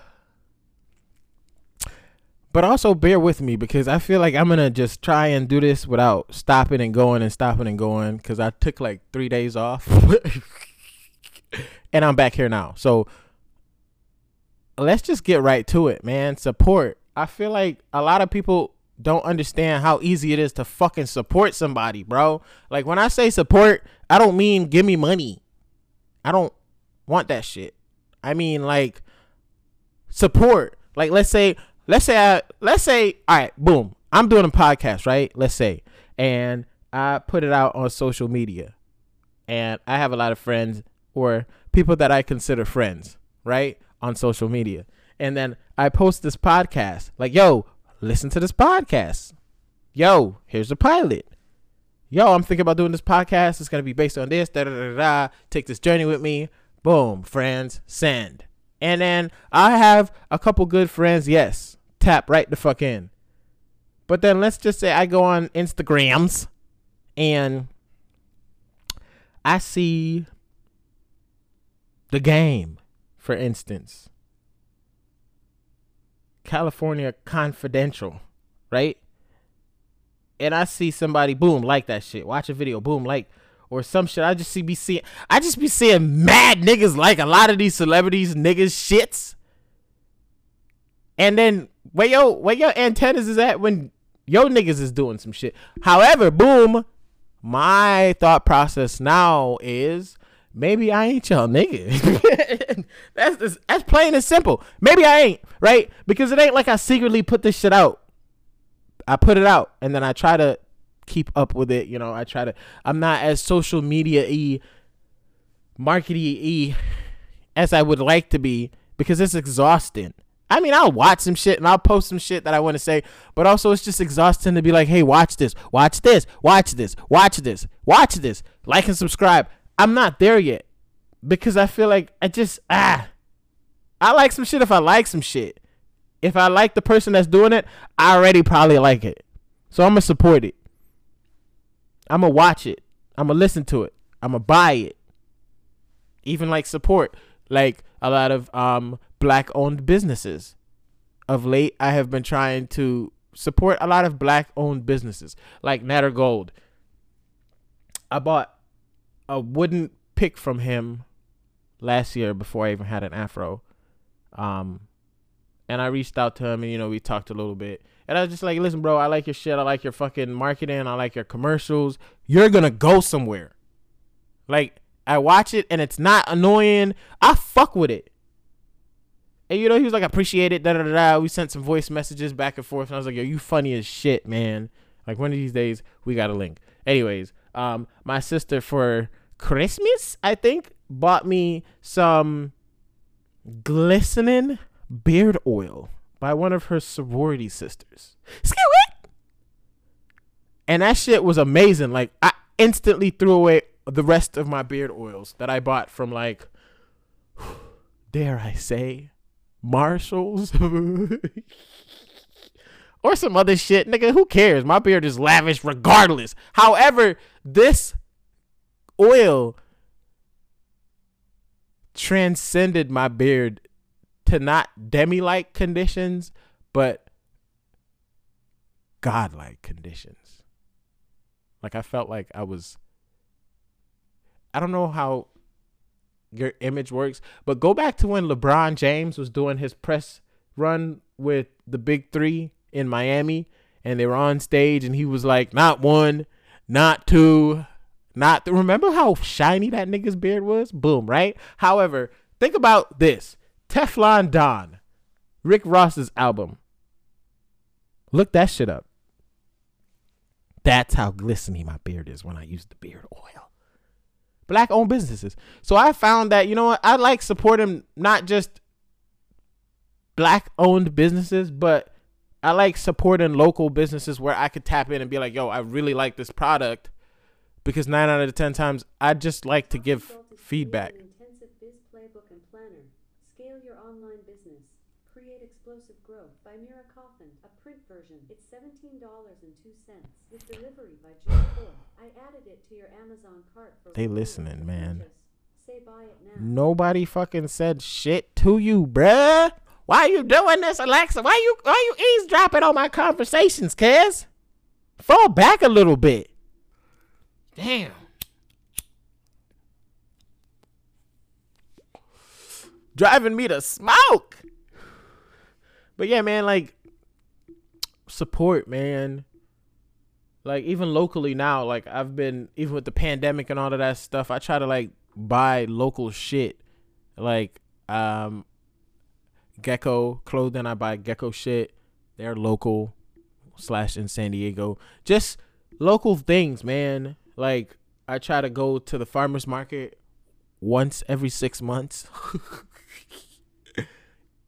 but also bear with me because I feel like I'm gonna just try and do this without stopping and going and stopping and going because I took like three days off [LAUGHS] and I'm back here now. So, let's just get right to it, man. Support. I feel like a lot of people don't understand how easy it is to fucking support somebody, bro. Like when I say support, I don't mean give me money. I don't want that shit. I mean like support. Like let's say let's say I let's say all right, boom. I'm doing a podcast, right? Let's say and I put it out on social media. And I have a lot of friends or people that I consider friends, right? On social media. And then I post this podcast. Like, yo, listen to this podcast. Yo, here's a pilot. Yo, I'm thinking about doing this podcast. It's gonna be based on this. Da da da da. Take this journey with me. Boom, friends, send. And then I have a couple good friends. Yes, tap right the fuck in. But then let's just say I go on Instagrams and I see the game, for instance. California Confidential, right? And I see somebody boom like that shit. Watch a video, boom like or some shit. I just see be seeing I just be seeing mad niggas like a lot of these celebrities niggas shits. And then where yo where your antennas is at when yo niggas is doing some shit. However, boom, my thought process now is maybe I ain't y'all nigga. [LAUGHS] that's just, that's plain and simple. Maybe I ain't, right? Because it ain't like I secretly put this shit out. I put it out and then I try to keep up with it, you know. I try to I'm not as social media e, markety e, as I would like to be because it's exhausting. I mean, I'll watch some shit and I'll post some shit that I want to say, but also it's just exhausting to be like, hey, watch this, watch this, watch this, watch this, watch this, like and subscribe. I'm not there yet because I feel like I just ah I like some shit if I like some shit. If I like the person that's doing it, I already probably like it. So I'm gonna support it. I'm gonna watch it. I'm gonna listen to it. I'm gonna buy it. Even like support like a lot of um black owned businesses. Of late I have been trying to support a lot of black owned businesses like Natter Gold. I bought a wooden pick from him last year before I even had an afro. Um, and I reached out to him and you know we talked a little bit. And I was just like, listen, bro, I like your shit. I like your fucking marketing. I like your commercials. You're gonna go somewhere. Like I watch it and it's not annoying. I fuck with it. And you know, he was like, appreciate it, da da da. We sent some voice messages back and forth, and I was like, yo, you funny as shit, man. Like one of these days, we got a link. Anyways, um, my sister for Christmas, I think, bought me some glistening beard oil by one of her sorority sisters. And that shit was amazing. Like I instantly threw away the rest of my beard oils that I bought from like [SIGHS] dare I say Marshalls [LAUGHS] or some other shit. Nigga, who cares? My beard is lavish regardless. However, this oil transcended my beard to not demi like conditions, but godlike conditions. Like I felt like I was I don't know how your image works, but go back to when LeBron James was doing his press run with the big 3 in Miami and they were on stage and he was like not one, not two, not th- remember how shiny that nigga's beard was? Boom, right? However, think about this. Teflon Don, Rick Ross's album. Look that shit up. That's how glistening my beard is when I use the beard oil. Black owned businesses. So I found that, you know what, I like supporting not just black owned businesses, but I like supporting local businesses where I could tap in and be like, yo, I really like this product because nine out of the ten times I just like to give feedback. Intensive biz playbook and planner. Scale your online business. Create explosive growth by Mira Coffin. A print version. It's $17.02 with delivery by June 4th. I added it to your Amazon cart for They listening, man. Say buy it now. Nobody fucking said shit to you, bruh. Why are you doing this, Alexa? Why you why you eavesdropping on my conversations, Kez? Fall back a little bit. Damn. Driving me to smoke. But yeah, man, like support, man. Like even locally now, like I've been even with the pandemic and all of that stuff, I try to like buy local shit. Like um Gecko clothing, I buy Gecko shit. They're local slash in San Diego. Just local things, man. Like I try to go to the farmers market once every six months. [LAUGHS]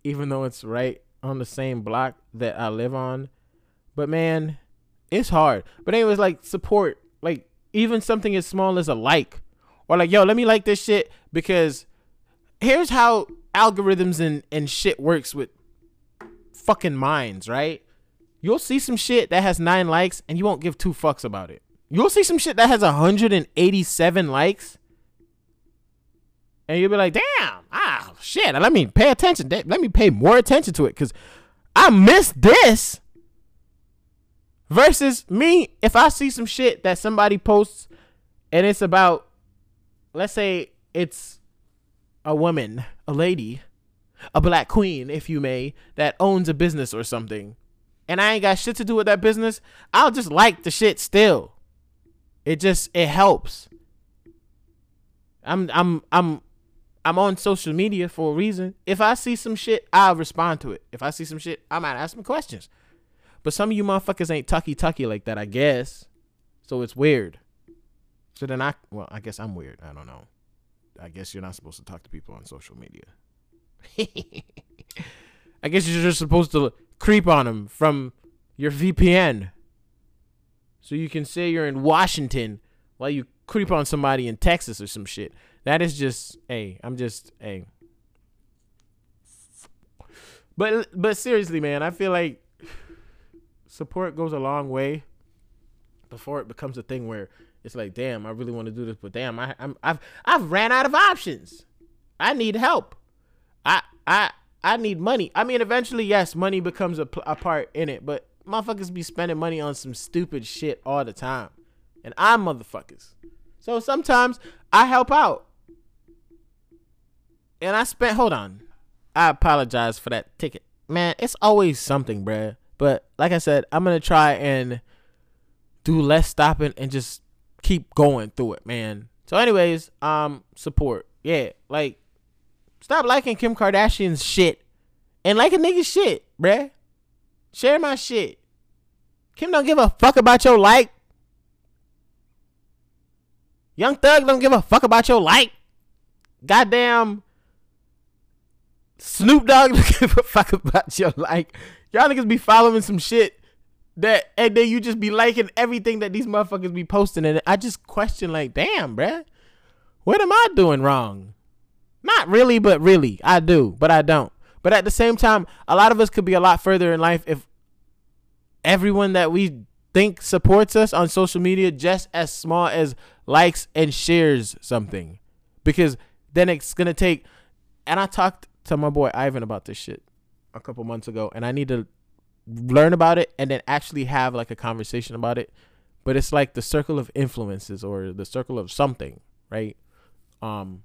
Even though it's right on the same block that I live on. But man, it's hard. But anyways, like support, like even something as small as a like, or like, yo, let me like this shit because here's how algorithms and and shit works with fucking minds, right? You'll see some shit that has nine likes and you won't give two fucks about it. You'll see some shit that has 187 likes. And you'll be like, damn, shit. Let me pay attention. Let me pay more attention to it because I missed this versus me if i see some shit that somebody posts and it's about let's say it's a woman a lady a black queen if you may that owns a business or something and i ain't got shit to do with that business i'll just like the shit still it just it helps i'm i'm i'm i'm on social media for a reason if i see some shit i'll respond to it if i see some shit i might ask some questions but some of you motherfuckers ain't tucky tucky like that, I guess. So it's weird. So then I, well, I guess I'm weird. I don't know. I guess you're not supposed to talk to people on social media. [LAUGHS] I guess you're just supposed to creep on them from your VPN. So you can say you're in Washington while you creep on somebody in Texas or some shit. That is just, hey, I'm just, hey. But but seriously, man, I feel like support goes a long way before it becomes a thing where it's like, damn, I really want to do this, but damn, I, I'm, I've, I've ran out of options. I need help. I, I, I need money. I mean, eventually, yes, money becomes a, a part in it, but motherfuckers be spending money on some stupid shit all the time, and I'm motherfuckers. So sometimes I help out, and I spent. Hold on, I apologize for that ticket, man. It's always something, bruh. But like I said, I'm gonna try and do less stopping and just keep going through it, man. So, anyways, um, support. Yeah, like stop liking Kim Kardashian's shit and like a nigga shit, bruh. Share my shit. Kim don't give a fuck about your like. Young Thug don't give a fuck about your like. Goddamn Snoop Dogg [LAUGHS] don't give a fuck about your like. Y'all niggas be following some shit that and then you just be liking everything that these motherfuckers be posting and I just question like, damn, bruh, what am I doing wrong? Not really, but really, I do, but I don't. But at the same time, a lot of us could be a lot further in life if everyone that we think supports us on social media just as small as likes and shares something. Because then it's gonna take and I talked to my boy Ivan about this shit a couple months ago and I need to learn about it and then actually have like a conversation about it. But it's like the circle of influences or the circle of something, right? Um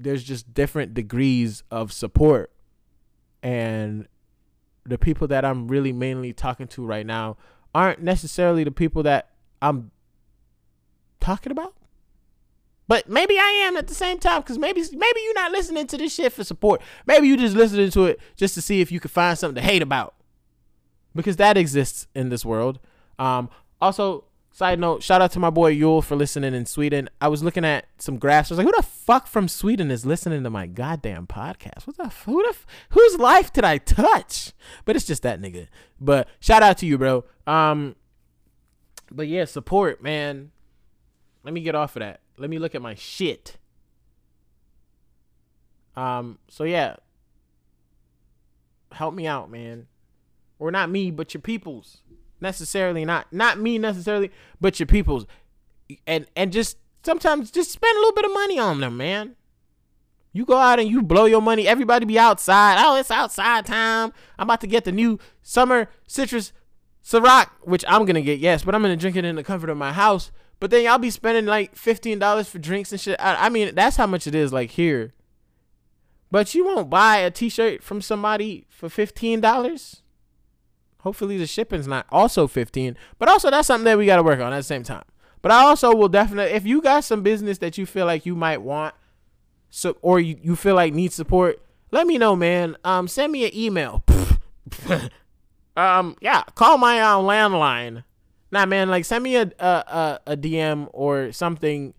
there's just different degrees of support and the people that I'm really mainly talking to right now aren't necessarily the people that I'm talking about. But maybe I am at the same time because maybe maybe you're not listening to this shit for support. Maybe you just listening to it just to see if you can find something to hate about, because that exists in this world. Um, also, side note, shout out to my boy Yule for listening in Sweden. I was looking at some graphs. I was like, who the fuck from Sweden is listening to my goddamn podcast? What the who the whose life did I touch? But it's just that nigga. But shout out to you, bro. Um, but yeah, support, man. Let me get off of that. Let me look at my shit. Um, so yeah. Help me out, man. Or not me, but your peoples. Necessarily not not me necessarily, but your peoples. And and just sometimes just spend a little bit of money on them, man. You go out and you blow your money. Everybody be outside. Oh, it's outside time. I'm about to get the new summer citrus Ciroc, which I'm gonna get, yes, but I'm gonna drink it in the comfort of my house. But then y'all be spending like fifteen dollars for drinks and shit. I, I mean, that's how much it is like here. But you won't buy a T-shirt from somebody for fifteen dollars. Hopefully the shipping's not also fifteen. But also that's something that we gotta work on at the same time. But I also will definitely, if you got some business that you feel like you might want, so or you, you feel like need support, let me know, man. Um, send me an email. [LAUGHS] um, yeah, call my uh, landline. Nah, man, like send me a, a a a DM or something.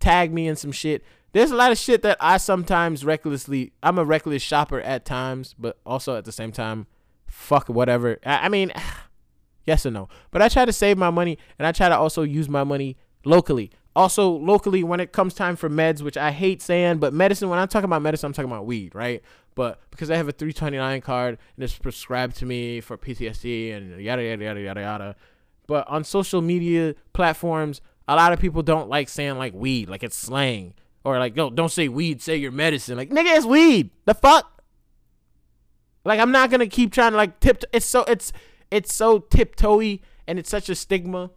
Tag me in some shit. There's a lot of shit that I sometimes recklessly. I'm a reckless shopper at times, but also at the same time, fuck whatever. I, I mean, [SIGHS] yes or no. But I try to save my money, and I try to also use my money locally. Also, locally, when it comes time for meds, which I hate saying, but medicine. When I'm talking about medicine, I'm talking about weed, right? But because I have a 329 card and it's prescribed to me for PTSD and yada yada yada yada yada. But on social media platforms, a lot of people don't like saying like weed, like it's slang. Or like, yo, don't say weed, say your medicine. Like, nigga, it's weed. The fuck? Like, I'm not gonna keep trying to like tip. It's so it's it's so tiptoey and it's such a stigma.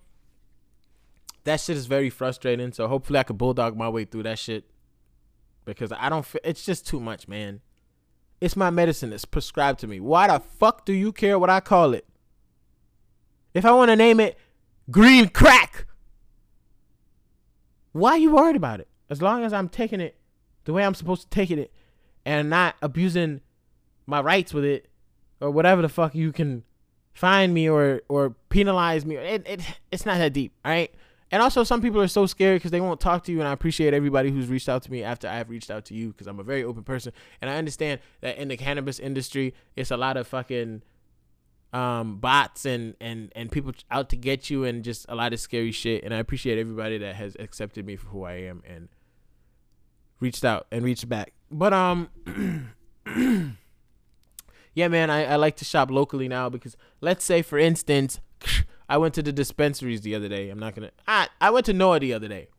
That shit is very frustrating. So hopefully I can bulldog my way through that shit. Because I don't feel it's just too much, man. It's my medicine. It's prescribed to me. Why the fuck do you care what I call it? If I want to name it green crack, why are you worried about it? As long as I'm taking it the way I'm supposed to take it and not abusing my rights with it or whatever the fuck you can find me or or penalize me. It, it it's not that deep, all right? And also, some people are so scared because they won't talk to you. And I appreciate everybody who's reached out to me after I've reached out to you because I'm a very open person. And I understand that in the cannabis industry, it's a lot of fucking um, bots and, and, and people out to get you and just a lot of scary shit. And I appreciate everybody that has accepted me for who I am and reached out and reached back. But, um, [CLEARS THROAT] yeah, man, I, I like to shop locally now because let's say, for instance, [CLEARS THROAT] I went to the dispensaries the other day. I'm not gonna. I I went to Noa the other day.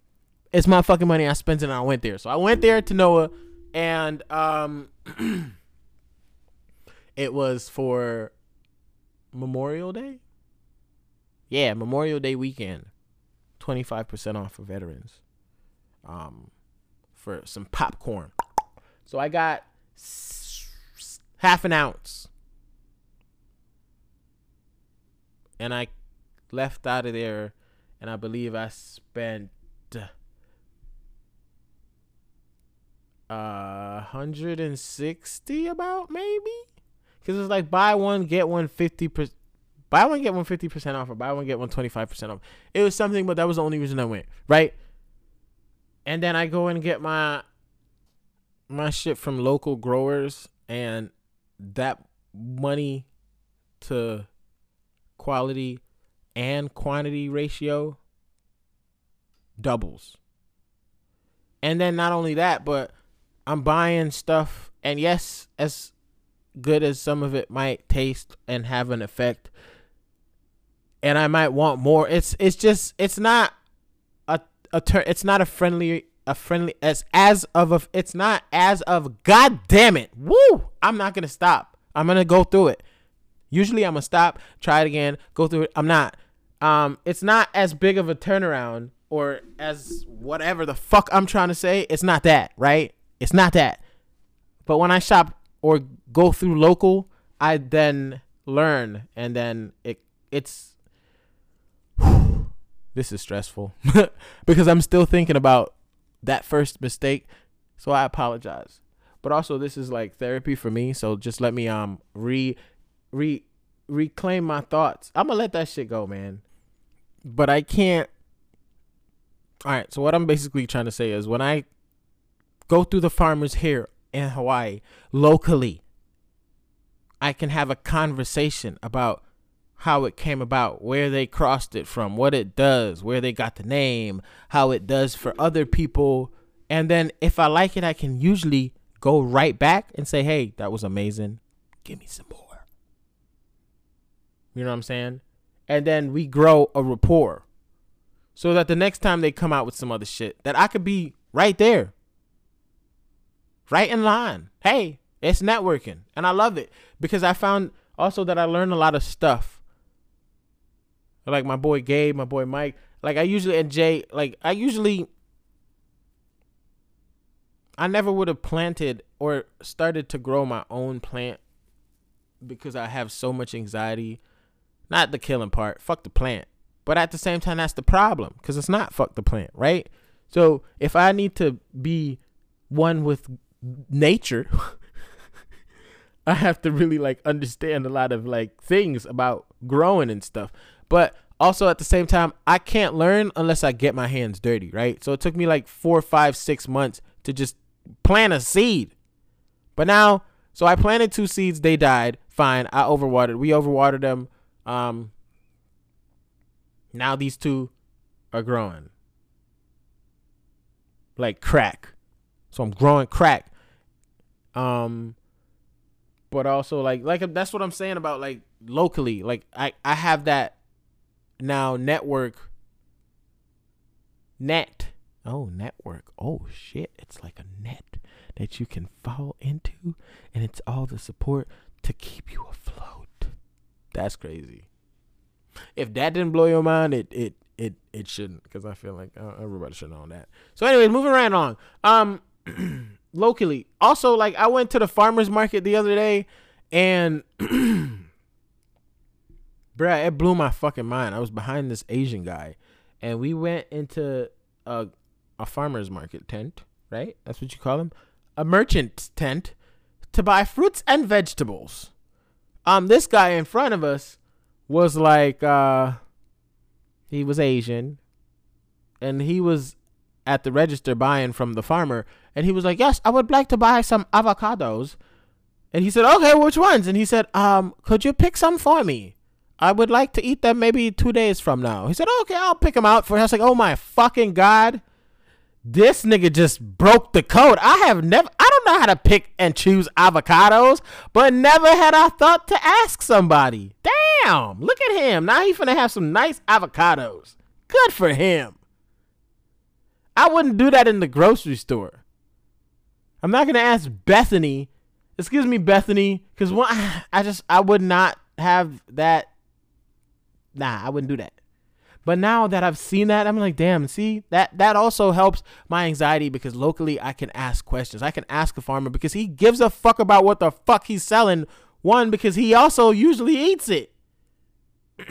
It's my fucking money. I spent it and I went there. So I went there to Noa, and um, [CLEARS THROAT] it was for Memorial Day. Yeah, Memorial Day weekend. Twenty five percent off for veterans. Um, for some popcorn. So I got half an ounce. And I left out of there, and I believe I spent uh hundred and sixty about maybe, because it's like buy one get one fifty percent. Buy one get one fifty percent off, or buy one get one twenty five percent off. It was something, but that was the only reason I went, right? And then I go and get my my shit from local growers, and that money to quality and quantity ratio doubles. And then not only that, but I'm buying stuff And yes, as good as some of it might taste and have an effect, and I might want more. It's it's just it's not a a ter- it's not a friendly a friendly as as of a it's not as of god damn it. Woo! I'm not gonna stop. I'm gonna go through it. Usually I'm gonna stop, try it again, go through it. I'm not. Um, it's not as big of a turnaround or as whatever the fuck I'm trying to say. It's not that, right? It's not that. But when I shop or go through local, I then learn and then it it's [SIGHS] this is stressful [LAUGHS] because I'm still thinking about that first mistake. So I apologize. But also this is like therapy for me, so just let me um re re reclaim my thoughts. I'm going to let that shit go, man. But I can't All right, so what I'm basically trying to say is when I go through the farmers here in Hawaii locally, I can have a conversation about how it came about, where they crossed it from, what it does, where they got the name, how it does for other people. And then if I like it, I can usually go right back and say, hey, that was amazing. Give me some more. You know what I'm saying? And then we grow a rapport so that the next time they come out with some other shit, that I could be right there, right in line. Hey, it's networking. And I love it because I found also that I learned a lot of stuff like my boy Gabe, my boy Mike. Like I usually and Jay, like I usually I never would have planted or started to grow my own plant because I have so much anxiety. Not the killing part, fuck the plant. But at the same time, that's the problem because it's not fuck the plant, right? So if I need to be one with nature, [LAUGHS] I have to really like understand a lot of like things about growing and stuff. But also at the same time, I can't learn unless I get my hands dirty, right? So it took me like four, five, six months to just plant a seed. But now, so I planted two seeds, they died. Fine. I overwatered. We overwatered them. Um now these two are growing. Like crack. So I'm growing crack. Um but also like like that's what I'm saying about like locally. Like I I have that now network net. Oh, network. Oh shit. It's like a net that you can fall into and it's all the support to keep you afloat. That's crazy. If that didn't blow your mind, it it it it shouldn't because I feel like uh, everybody should know that. So anyway, moving right on. Um [CLEARS THROAT] locally. Also like I went to the farmers market the other day and [CLEARS THROAT] bruh, it blew my fucking mind. I was behind this Asian guy, and we went into a a farmer's market tent, right? That's what you call them, a merchant tent, to buy fruits and vegetables. Um, this guy in front of us was like, uh, he was Asian, and he was at the register buying from the farmer, and he was like, "Yes, I would like to buy some avocados." And he said, "Okay, which ones?" And he said, "Um, could you pick some for me?" I would like to eat them maybe two days from now. He said, okay, I'll pick them out for you. I was like, oh my fucking God. This nigga just broke the code. I have never, I don't know how to pick and choose avocados, but never had I thought to ask somebody. Damn, look at him. Now he's gonna have some nice avocados. Good for him. I wouldn't do that in the grocery store. I'm not gonna ask Bethany. Excuse me, Bethany, because [SIGHS] I just I would not have that nah, I wouldn't do that. But now that I've seen that, I'm like, damn, see, that that also helps my anxiety because locally I can ask questions. I can ask a farmer because he gives a fuck about what the fuck he's selling. One, because he also usually eats it. [CLEARS THROAT]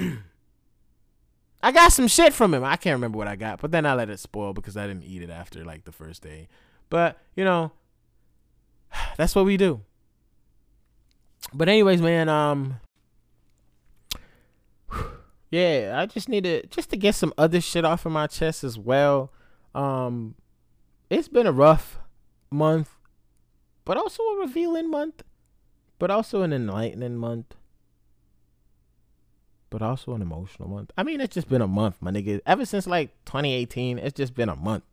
I got some shit from him. I can't remember what I got, but then I let it spoil because I didn't eat it after like the first day. But, you know, [SIGHS] that's what we do. But anyways, man, um [SIGHS] yeah, I just need to just to get some other shit off of my chest as well. Um it's been a rough month, but also a revealing month, but also an enlightening month. But also an emotional month. I mean, it's just been a month, my nigga. Ever since like 2018, it's just been a month.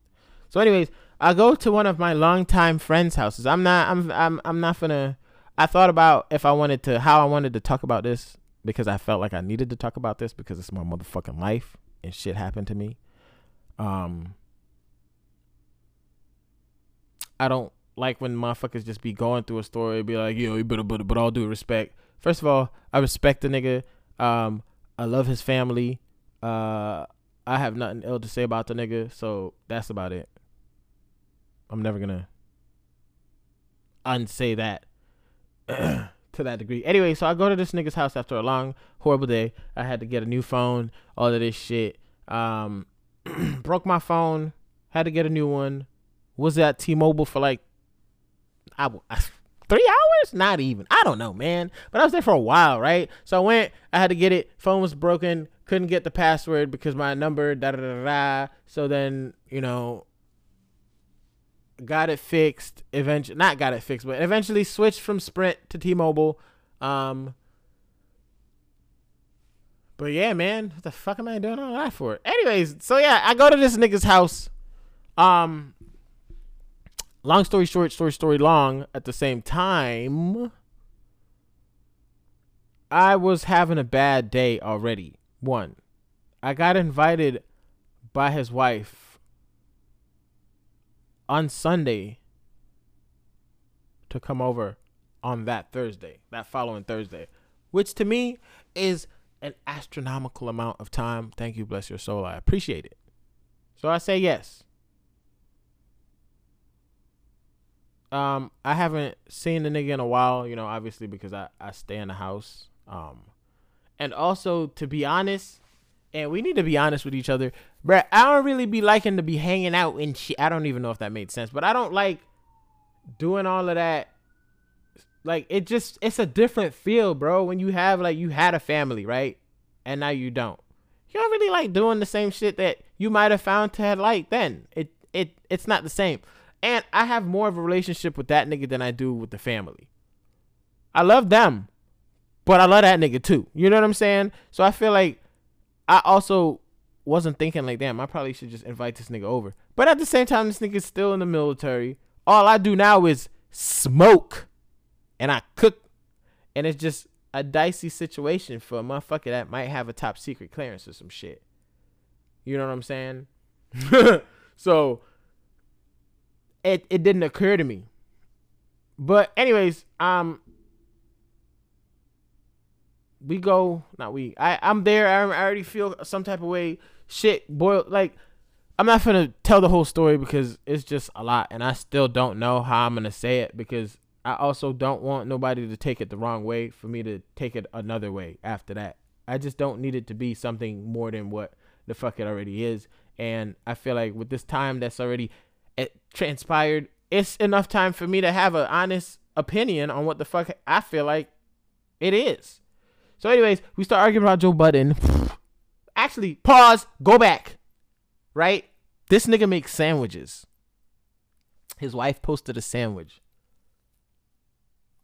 So, anyways, I go to one of my longtime friends' houses. I'm not. I'm. I'm. I'm not gonna. I thought about if I wanted to, how I wanted to talk about this because I felt like I needed to talk about this because it's my motherfucking life and shit happened to me. Um, I don't like when motherfuckers just be going through a story, and be like, yo, you better, but, but all due respect. First of all, I respect the nigga. Um, I love his family. Uh, I have nothing ill to say about the nigga, so that's about it. I'm never gonna unsay that [CLEARS THROAT] to that degree. Anyway, so I go to this nigga's house after a long, horrible day. I had to get a new phone, all of this shit. Um, [CLEARS THROAT] broke my phone, had to get a new one. Was at T-Mobile for like, I, I three hours? Not even. I don't know, man. But I was there for a while, right? So I went. I had to get it. Phone was broken. Couldn't get the password because my number. Da da da da. So then you know, got it fixed. Eventually, not got it fixed, but eventually switched from Sprint to T-Mobile. Um. But yeah, man, what the fuck am I doing all that for? Anyways, so yeah, I go to this nigga's house. Um, long story short, story story long. At the same time, I was having a bad day already. One, I got invited by his wife on Sunday to come over on that Thursday, that following Thursday, which to me is an astronomical amount of time. Thank you, bless your soul. I appreciate it. So I say yes. Um, I haven't seen the nigga in a while, you know, obviously because I, I stay in the house. Um, and also to be honest, and we need to be honest with each other, bruh, I don't really be liking to be hanging out and shit. I don't even know if that made sense, but I don't like doing all of that. Like it just it's a different feel, bro, when you have like you had a family, right? And now you don't. You don't really like doing the same shit that you might have found to have liked then. It it it's not the same. And I have more of a relationship with that nigga than I do with the family. I love them, but I love that nigga too. You know what I'm saying? So I feel like I also wasn't thinking like, damn, I probably should just invite this nigga over. But at the same time, this nigga's still in the military. All I do now is smoke and I cook. And it's just a dicey situation for a motherfucker that might have a top secret clearance or some shit. You know what I'm saying? [LAUGHS] so it it didn't occur to me. But anyways, um we go not we I I'm there I, I already feel some type of way shit boil like I'm not gonna tell the whole story because it's just a lot and I still don't know how I'm gonna say it because I also don't want nobody to take it the wrong way for me to take it another way after that. I just don't need it to be something more than what the fuck it already is. And I feel like with this time that's already it transpired, it's enough time for me to have an honest opinion on what the fuck I feel like it is. So, anyways, we start arguing about Joe Budden. [SIGHS] Actually, pause, go back. Right? This nigga makes sandwiches. His wife posted a sandwich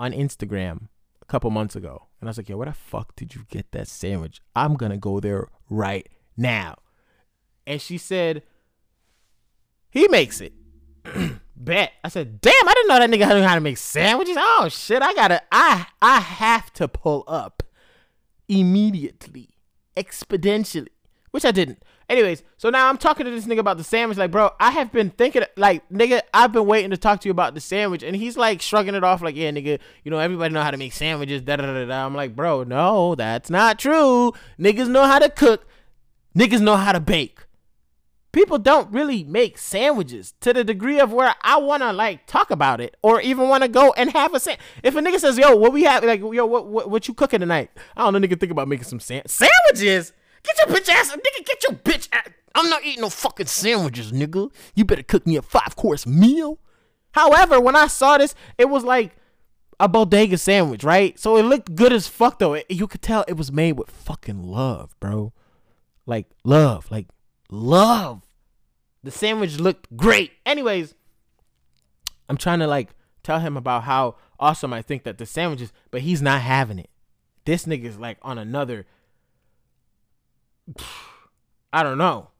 on Instagram a couple months ago. And I was like, yo, where the fuck did you get that sandwich? I'm gonna go there right now. And she said, he makes it. [CLEARS THROAT] Bet. I said, damn, I didn't know that nigga knew how to make sandwiches. Oh shit, I gotta I I have to pull up immediately. Exponentially. Which I didn't. Anyways, so now I'm talking to this nigga about the sandwich. Like, bro, I have been thinking, like, nigga, I've been waiting to talk to you about the sandwich. And he's like shrugging it off, like, yeah, nigga, you know, everybody know how to make sandwiches. Da da da da. I'm like, bro, no, that's not true. Niggas know how to cook. Niggas know how to bake. People don't really make sandwiches to the degree of where I want to like talk about it or even want to go and have a sandwich. If a nigga says, "Yo, what we have?" Like, "Yo, what what, what you cooking tonight?" I don't know. Nigga, think about making some san- sandwiches. Get your bitch ass, nigga. Get your bitch ass. I'm not eating no fucking sandwiches, nigga. You better cook me a five course meal. However, when I saw this, it was like a bodega sandwich, right? So it looked good as fuck though. It, you could tell it was made with fucking love, bro. Like love, like love. The sandwich looked great. Anyways, I'm trying to like tell him about how awesome I think that the sandwich is, but he's not having it. This nigga's like on another [SIGHS] I don't know.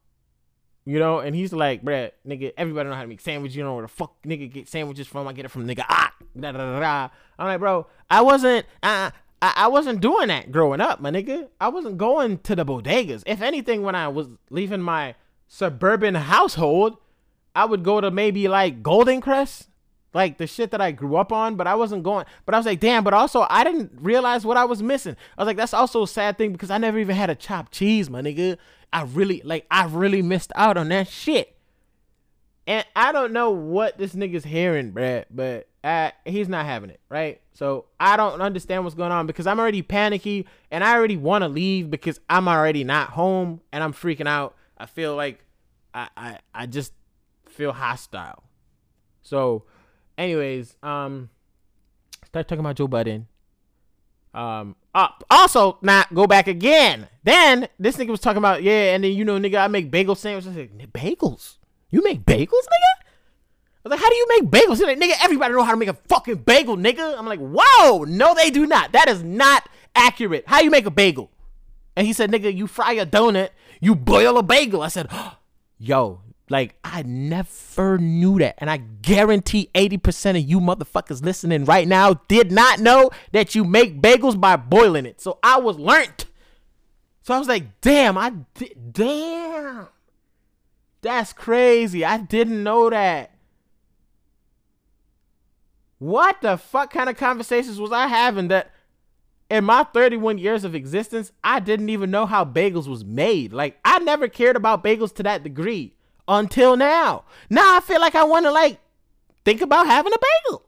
You know, and he's like, bruh, nigga, everybody know how to make sandwiches. You know where the fuck nigga get sandwiches from. I get it from nigga ah. Da, da, da, da. I'm like, bro, I wasn't uh, I, I wasn't doing that growing up, my nigga. I wasn't going to the bodegas. If anything, when I was leaving my suburban household, I would go to maybe like Golden Krust, like the shit that I grew up on, but I wasn't going. But I was like, damn, but also I didn't realize what I was missing. I was like, that's also a sad thing because I never even had a chopped cheese, my nigga. I really, like, I really missed out on that shit. And I don't know what this nigga's hearing, bruh, but uh, he's not having it, right? So I don't understand what's going on because I'm already panicky and I already want to leave because I'm already not home and I'm freaking out. I feel like I, I, I just feel hostile. So, anyways, um, start talking about Joe Budden. Um, uh, also, not go back again. Then this nigga was talking about yeah, and then you know, nigga, I make bagel sandwiches. I said, bagels? You make bagels, nigga? I was like, how do you make bagels? He's like, nigga, everybody know how to make a fucking bagel, nigga. I'm like, whoa, no, they do not. That is not accurate. How you make a bagel? And he said, nigga, you fry a donut, you boil a bagel. I said, oh, [GASPS] yo, like, I never knew that. And I guarantee 80% of you motherfuckers listening right now did not know that you make bagels by boiling it. So I was learnt. So I was like, damn, I did, damn. That's crazy. I didn't know that. What the fuck kind of conversations was I having that in my 31 years of existence, I didn't even know how bagels was made. Like, I never cared about bagels to that degree until now. Now I feel like I want to like think about having a bagel.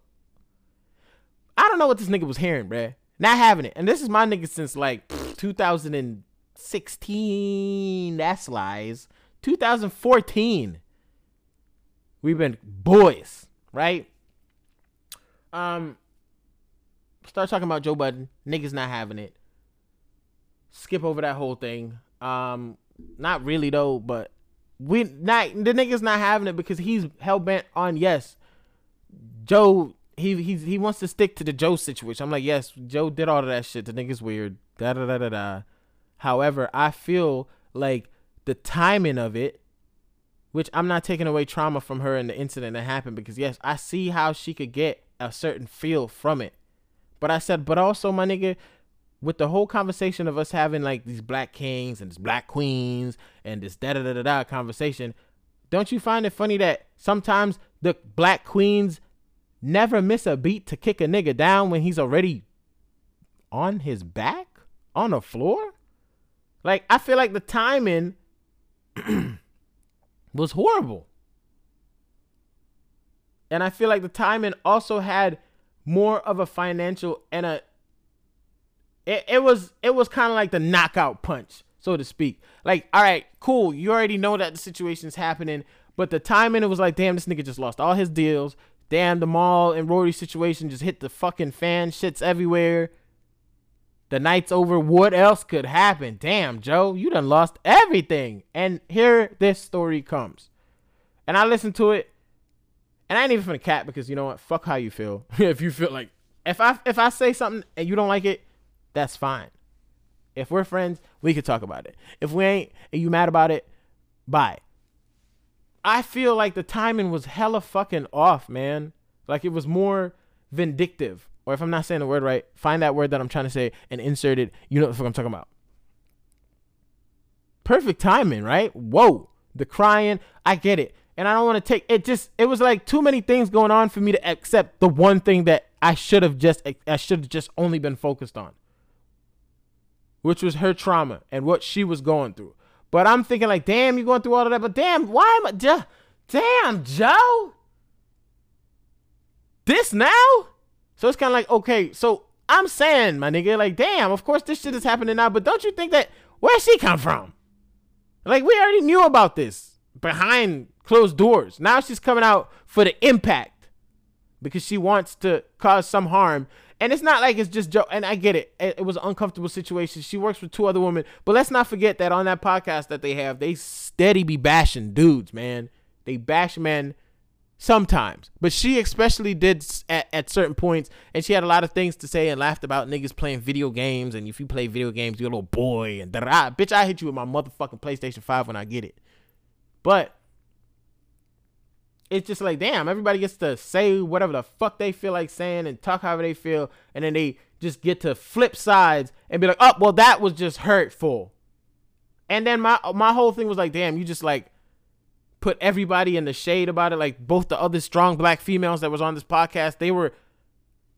I don't know what this nigga was hearing, bruh. Not having it. And this is my nigga since like 2016. That's lies. 2014. We've been boys, right? Um start talking about Joe Budden. Niggas not having it. Skip over that whole thing. Um not really though, but we not the nigga's not having it because he's hell bent on yes. Joe he he he wants to stick to the Joe situation. I'm like, yes, Joe did all of that shit. The nigga's weird. Da da da da da. However, I feel like the timing of it, which I'm not taking away trauma from her and the incident that happened because yes, I see how she could get a certain feel from it. But I said, but also my nigga, with the whole conversation of us having like these black kings and these black queens and this da da da da da conversation, don't you find it funny that sometimes the black queens never miss a beat to kick a nigga down when he's already on his back on the floor? Like I feel like the timing [CLEARS THROAT] was horrible. And I feel like the timing also had more of a financial and a it, it was it was kind of like the knockout punch, so to speak. Like, all right, cool, you already know that the situation's happening, but the timing it was like, damn, this nigga just lost all his deals. Damn, the Mal and Rory situation just hit the fucking fan. Shits everywhere. The night's over. What else could happen? Damn, Joe, you done lost everything. And here this story comes. And I listened to it, and I ain't even the cat because you know what? Fuck how you feel. [LAUGHS] if you feel like if I if I say something and you don't like it, that's fine. If we're friends, we could talk about it. If we ain't and you mad about it, bye. I feel like the timing was hella fucking off, man. Like it was more vindictive. Or if I'm not saying the word right, find that word that I'm trying to say and insert it. You know what the fuck I'm talking about. Perfect timing, right? Whoa. The crying, I get it. And I don't want to take it just it was like too many things going on for me to accept the one thing that I should have just I should have just only been focused on which was her trauma and what she was going through. But I'm thinking like, damn, you're going through all of that. But damn, why am I? J- damn, Joe. This now? So it's kind of like, okay, so I'm saying, my nigga, like, damn, of course this shit is happening now. But don't you think that where she come from? Like we already knew about this behind closed doors. Now she's coming out for the impact because she wants to cause some harm and it's not like it's just Joe. And I get it. it. Was an uncomfortable situation. She works with two other women, but let's not forget that on that podcast that they have, they steady be bashing dudes, man. They bash men sometimes, but she especially did at, at certain points, and she had a lot of things to say and laughed about niggas playing video games. And if you play video games, you're a little boy. And da bitch, I hit you with my motherfucking PlayStation Five when I get it. But it's just like, damn, everybody gets to say whatever the fuck they feel like saying and talk however they feel, and then they just get to flip sides and be like, oh, well, that was just hurtful. And then my my whole thing was like, damn, you just like put everybody in the shade about it. Like both the other strong black females that was on this podcast, they were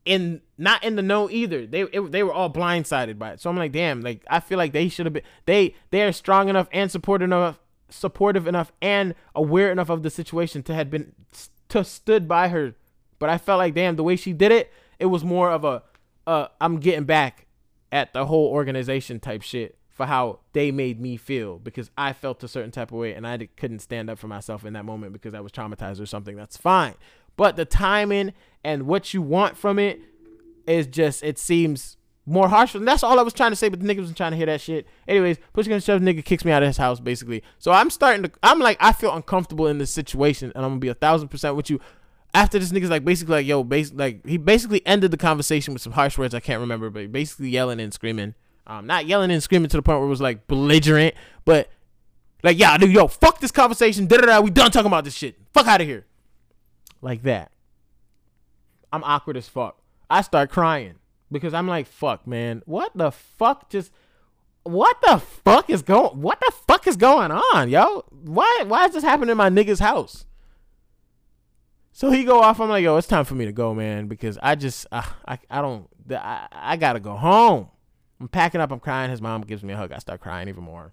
in not in the know either. They it, they were all blindsided by it. So I'm like, damn, like I feel like they should have been they they are strong enough and supportive enough supportive enough and aware enough of the situation to had been to stood by her. But I felt like damn the way she did it, it was more of a uh I'm getting back at the whole organization type shit for how they made me feel because I felt a certain type of way and I couldn't stand up for myself in that moment because I was traumatized or something. That's fine. But the timing and what you want from it is just it seems more harsh. And that's all I was trying to say, but the nigga wasn't trying to hear that shit. Anyways, push gonna shove nigga kicks me out of his house basically. So I'm starting to I'm like I feel uncomfortable in this situation and I'm gonna be a thousand percent with you. After this nigga's like basically like yo, base like he basically ended the conversation with some harsh words I can't remember, but basically yelling and screaming. Um, not yelling and screaming to the point where it was like belligerent, but like, yeah, dude, yo, fuck this conversation. Da da da. We done talking about this shit. Fuck out of here. Like that. I'm awkward as fuck. I start crying because I'm like, fuck, man. What the fuck just what the fuck is going what the fuck is going on, yo? Why why is this happening in my nigga's house? So he go off. I'm like, yo, it's time for me to go, man, because I just uh, I I don't I, I gotta go home. I'm packing up. I'm crying. His mom gives me a hug. I start crying even more.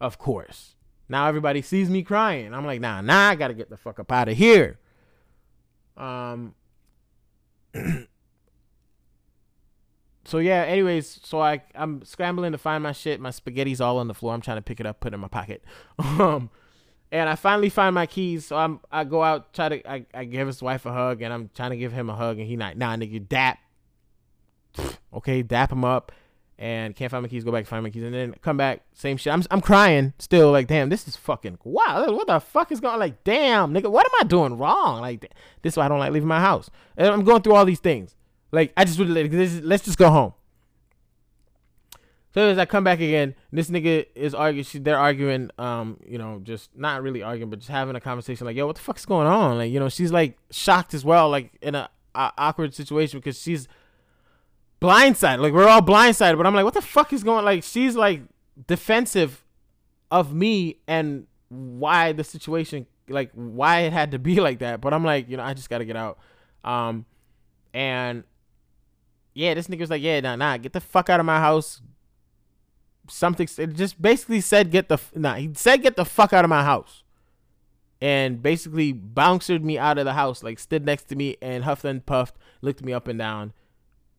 Of course. Now everybody sees me crying. I'm like, nah, nah. I gotta get the fuck up out of here. Um. [CLEARS THROAT] so yeah. Anyways, so I I'm scrambling to find my shit. My spaghetti's all on the floor. I'm trying to pick it up, put it in my pocket. [LAUGHS] Um. And I finally find my keys, so I'm I go out, try to I, I give his wife a hug, and I'm trying to give him a hug, and he not nah nigga dap. [SNIFFS] Okay, dap him up and can't find my keys, go back, find my keys, and then come back, same shit. I'm I'm crying still, like damn, this is fucking wow. What the fuck is going? Like damn, nigga, what am I doing wrong? Like this is why I don't like leaving my house. And I'm going through all these things. Like I just would like this. Let's just go home. So as I come back again, this nigga is arguing. They're arguing. Um, you know, just not really arguing, but just having a conversation. Like, yo, what the fuck is going on? Like, you know, she's like shocked as well, like in a, a awkward situation because she's blindsided. Like we're all blindsided, but I'm like, what the fuck is going? Like she's like defensive of me and why the situation, like why it had to be like that. But I'm like, you know, I just got to get out. Um, and yeah, this nigga was like, yeah, nah, nah, get the fuck out of my house. Something it just basically said get the nah he said get the fuck out of my house. And basically bounced me out of the house like stood next to me and huffed and puffed looked me up and down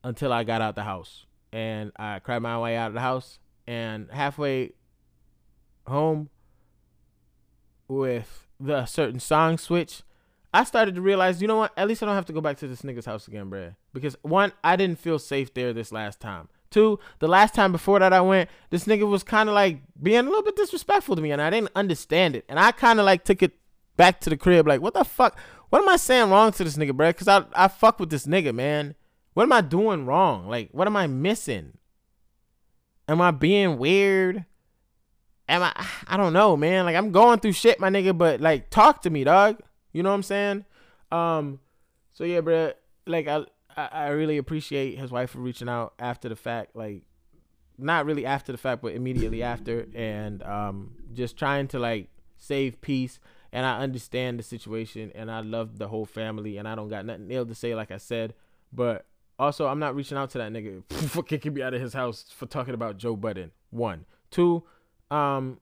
until i got out the house. And i cried my way out of the house. And halfway home with the certain song switch i started to realize you know what? At least i don't have to go back to this nigga's house again bruh because one i didn't feel safe there this last time Two, the last time before that I went, this nigga was kind of like being a little bit disrespectful to me, and I didn't understand it. And I kind of like took it back to the crib, like, what the fuck? What am I saying wrong to this nigga, bro? Cause I I fuck with this nigga, man. What am I doing wrong? Like, what am I missing? Am I being weird? Am I? I don't know, man. Like, I'm going through shit, my nigga. But like, talk to me, dog. You know what I'm saying? Um. So yeah, bro. Like, I I, I really appreciate his wife for reaching out after the fact, like not really after the fact, but immediately after, and um, just trying to like save peace. And I understand the situation, and I love the whole family, and I don't got nothing ill to say, like I said. But also, I'm not reaching out to that nigga [LAUGHS] for kicking me out of his house for talking about Joe Budden. One, two, um,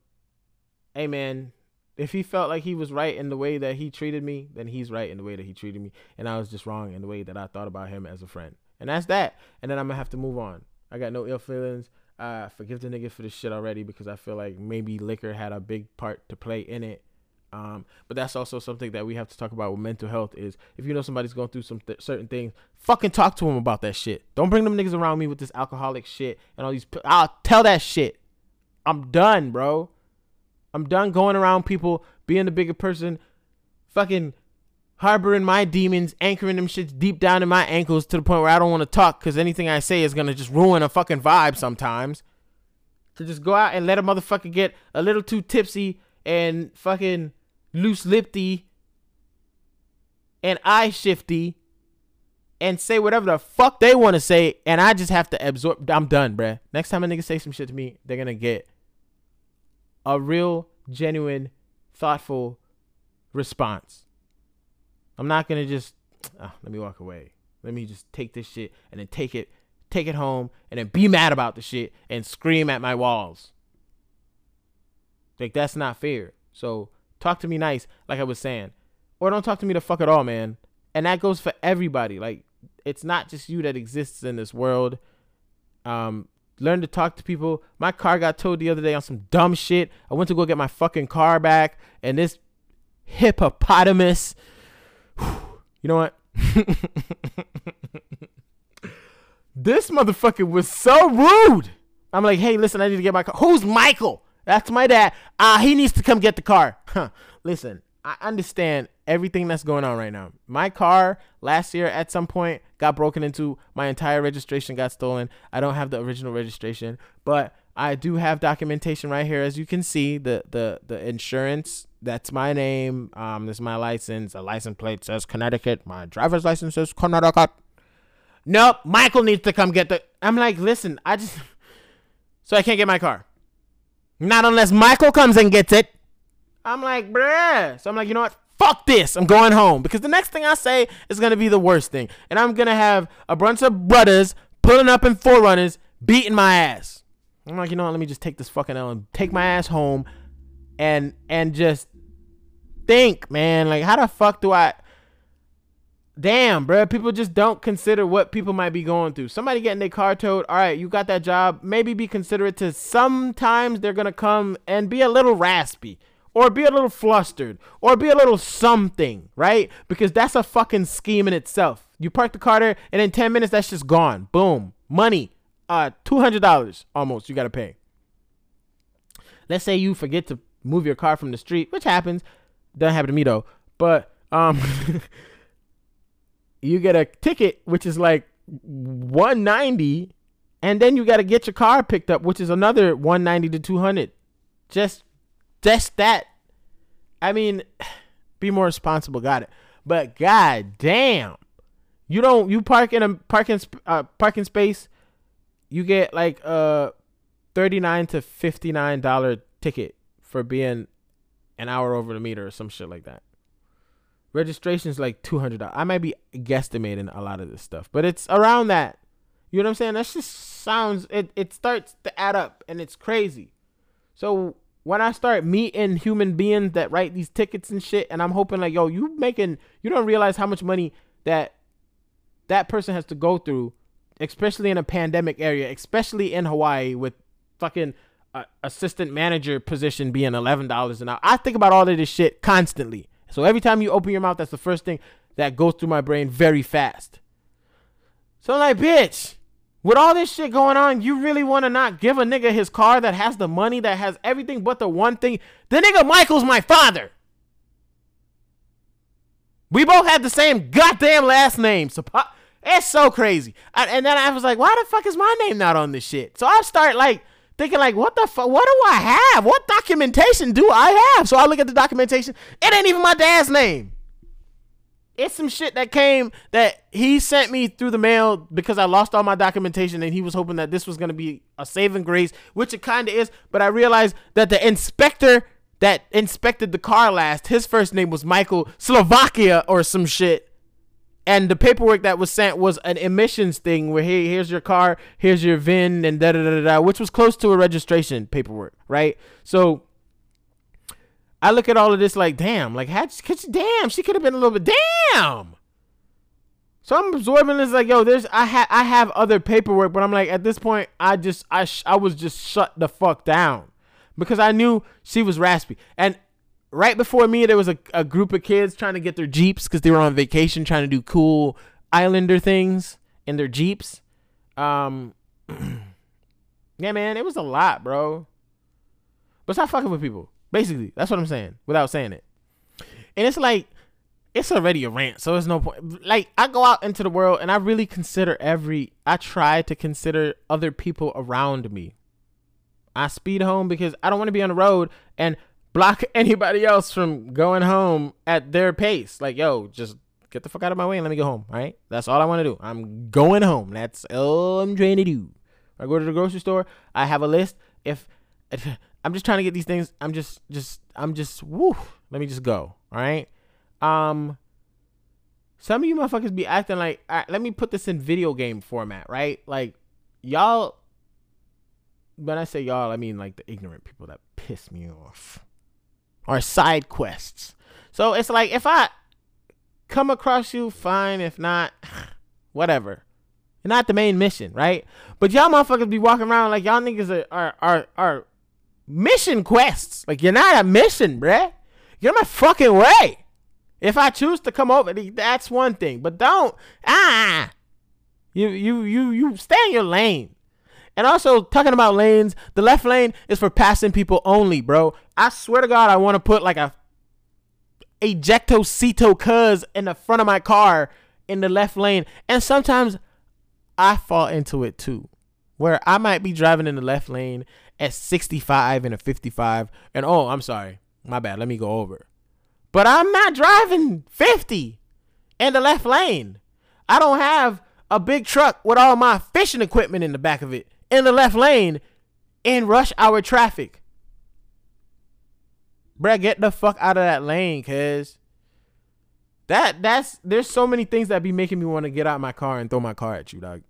hey man, if he felt like he was right in the way that he treated me, then he's right in the way that he treated me, and I was just wrong in the way that I thought about him as a friend. And that's that. And then I'm gonna have to move on. I got no ill feelings. Uh, forgive the nigga for this shit already because I feel like maybe liquor had a big part to play in it. Um, but that's also something that we have to talk about with mental health is if you know somebody's going through some th- certain things, fucking talk to them about that shit. Don't bring them niggas around me with this alcoholic shit and all these. P- I'll tell that shit. I'm done, bro. I'm done going around people being the bigger person, fucking harboring my demons, anchoring them shits deep down in my ankles to the point where I don't want to talk because anything I say is gonna just ruin a fucking vibe sometimes. To just go out and let a motherfucker get a little too tipsy and fucking loose lippy and eye shifty and say whatever the fuck they want to say, and I just have to absorb. I'm done, bruh. Next time a nigga say some shit to me, they're gonna get a real, genuine, thoughtful response. I'm not gonna just [TSK] ah, let me walk away. Let me just take this shit and then take it, take it home, and then be mad about the shit and scream at my walls. Like that's not fair. So talk to me nice, like I was saying, or don't talk to me the fuck at all, man. And that goes for everybody. Like it's not just you that exists in this world. Um, learn to talk to people. My car got towed the other day on some dumb shit. I went to go get my fucking car back, and this hippopotamus. You know what? [LAUGHS] this motherfucker was so rude. I'm like, hey, listen, I need to get my car. Who's Michael? That's my dad. Ah, uh, he needs to come get the car. [LAUGHS] Huh. Listen, I understand everything that's going on right now. My car last year at some point got broken into. My entire registration got stolen. I don't have the original registration, but I do have documentation right here, as you can see. The the the insurance. That's my name. Um, this is my license. A license plate says Connecticut. My driver's license says Connecticut. Nope, Michael needs to come get the. I'm like, listen, I just. [LAUGHS] So I can't get my car. Not unless Michael comes and gets it. I'm like, bruh. So I'm like, you know what? Fuck this. I'm going home because the next thing I say is gonna be the worst thing, and I'm gonna have a bunch of brothers pulling up in 4Runners beating my ass. I'm like, you know what? Let me just take this fucking L and take my ass home, and and just think, man. Like, how the fuck do I? Damn, bro. People just don't consider what people might be going through. Somebody getting their car towed. All right, you got that job. Maybe be considerate to sometimes they're gonna come and be a little raspy or be a little flustered or be a little something, right? Because that's a fucking scheme in itself. You park the car there and in 10 minutes that's just gone. Boom. Money. Uh $200 almost you got to pay. Let's say you forget to move your car from the street, which happens. Doesn't happen to me though. But um [LAUGHS] you get a ticket which is like 190 and then you got to get your car picked up which is another 190 to 200 just just that. I mean, [SIGHS] be more responsible. Got it. But god damn, you don't you park in a parking uh, parking space, you get like a thirty nine to fifty nine dollar ticket for being an hour over the meter or some shit like that. Registration is like two hundred. I might be guesstimating a lot of this stuff, but it's around that. You know what I'm saying? That just sounds it. It starts to add up, and it's crazy. So when I start meeting human beings that write these tickets and shit, and I'm hoping like, yo, you making, you don't realize how much money that that person has to go through, especially in a pandemic area, especially in Hawaii with fucking uh, assistant manager position being eleven dollars an hour. I think about all of this shit constantly. So every time you open your mouth, that's the first thing that goes through my brain very fast. So I'm like, bitch, with all this shit going on, you really want to not give a nigga his car that has the money, that has everything but the one thing? The nigga Michael's my father. We both had the same goddamn last name. It's so crazy. And then I was like, why the fuck is my name not on this shit? So I start like thinking like, what the fuck? What do I have? What documentation do I have? So I look at the documentation. It ain't even my dad's name it's some shit that came that he sent me through the mail because I lost all my documentation and he was hoping that this was going to be a saving grace, which it kind of is. But I realized that the inspector that inspected the car last, his first name was Michael Slovakia or some shit. And the paperwork that was sent was an emissions thing where, hey, here's your car, here's your VIN, and da da da da, which was close to a registration paperwork, right? So I look at all of this like, damn, like, had, could she, damn, she could have been a little bit, damn. So I'm absorbing this like, yo, there's, I have, I have other paperwork, but I'm like, at this point, I just, I, sh- I was just shut the fuck down because I knew she was raspy. And right before me, there was a, a group of kids trying to get their jeeps because they were on vacation, trying to do cool Islander things in their jeeps. Um, [CLEARS THROAT] yeah, man, it was a lot, bro. But stop fucking with people. Basically, that's what I'm saying without saying it. And it's like it's already a rant, so there's no point. Like I go out into the world and I really consider every I try to consider other people around me. I speed home because I don't want to be on the road and block [LAUGHS] anybody else from going home at their pace. Like, yo, just get the fuck out of my way and let me go home. All right, that's all I want to do. I'm going home. That's all I'm trying to do. I go to the grocery store. I have a list. If, [LAUGHS] if I'm just trying to get these things, I'm just, just, I'm just, woo. Let me just go. All right. Um. Some of you motherfuckers be acting like, let me put this in video game format, right? Like, y'all. When I say y'all, I mean like the ignorant people that piss me off. Or side quests. So it's like if I come across you, fine. If not, [SIGHS] whatever. Not the main mission, right? But y'all motherfuckers be walking around like y'all niggas are are are, are mission quests. Like you're not a mission, bruh. You're my fucking way. If I choose to come over, that's one thing. But don't ah. You you you you stay in your lane. And also talking about lanes, the left lane is for passing people only, bro. I swear to God, I want to put like a ejecto seato cuz in the front of my car in the left lane. And sometimes I fall into it too. Where I might be driving in the left lane at 65 and a 55. And oh, I'm sorry. My bad. Let me go over. But I'm not driving 50 in the left lane. I don't have a big truck with all my fishing equipment in the back of it in the left lane in rush hour traffic. Bruh, get the fuck out of that lane, cuz. That that's there's so many things that be making me want to get out my car and throw my car at you, dog.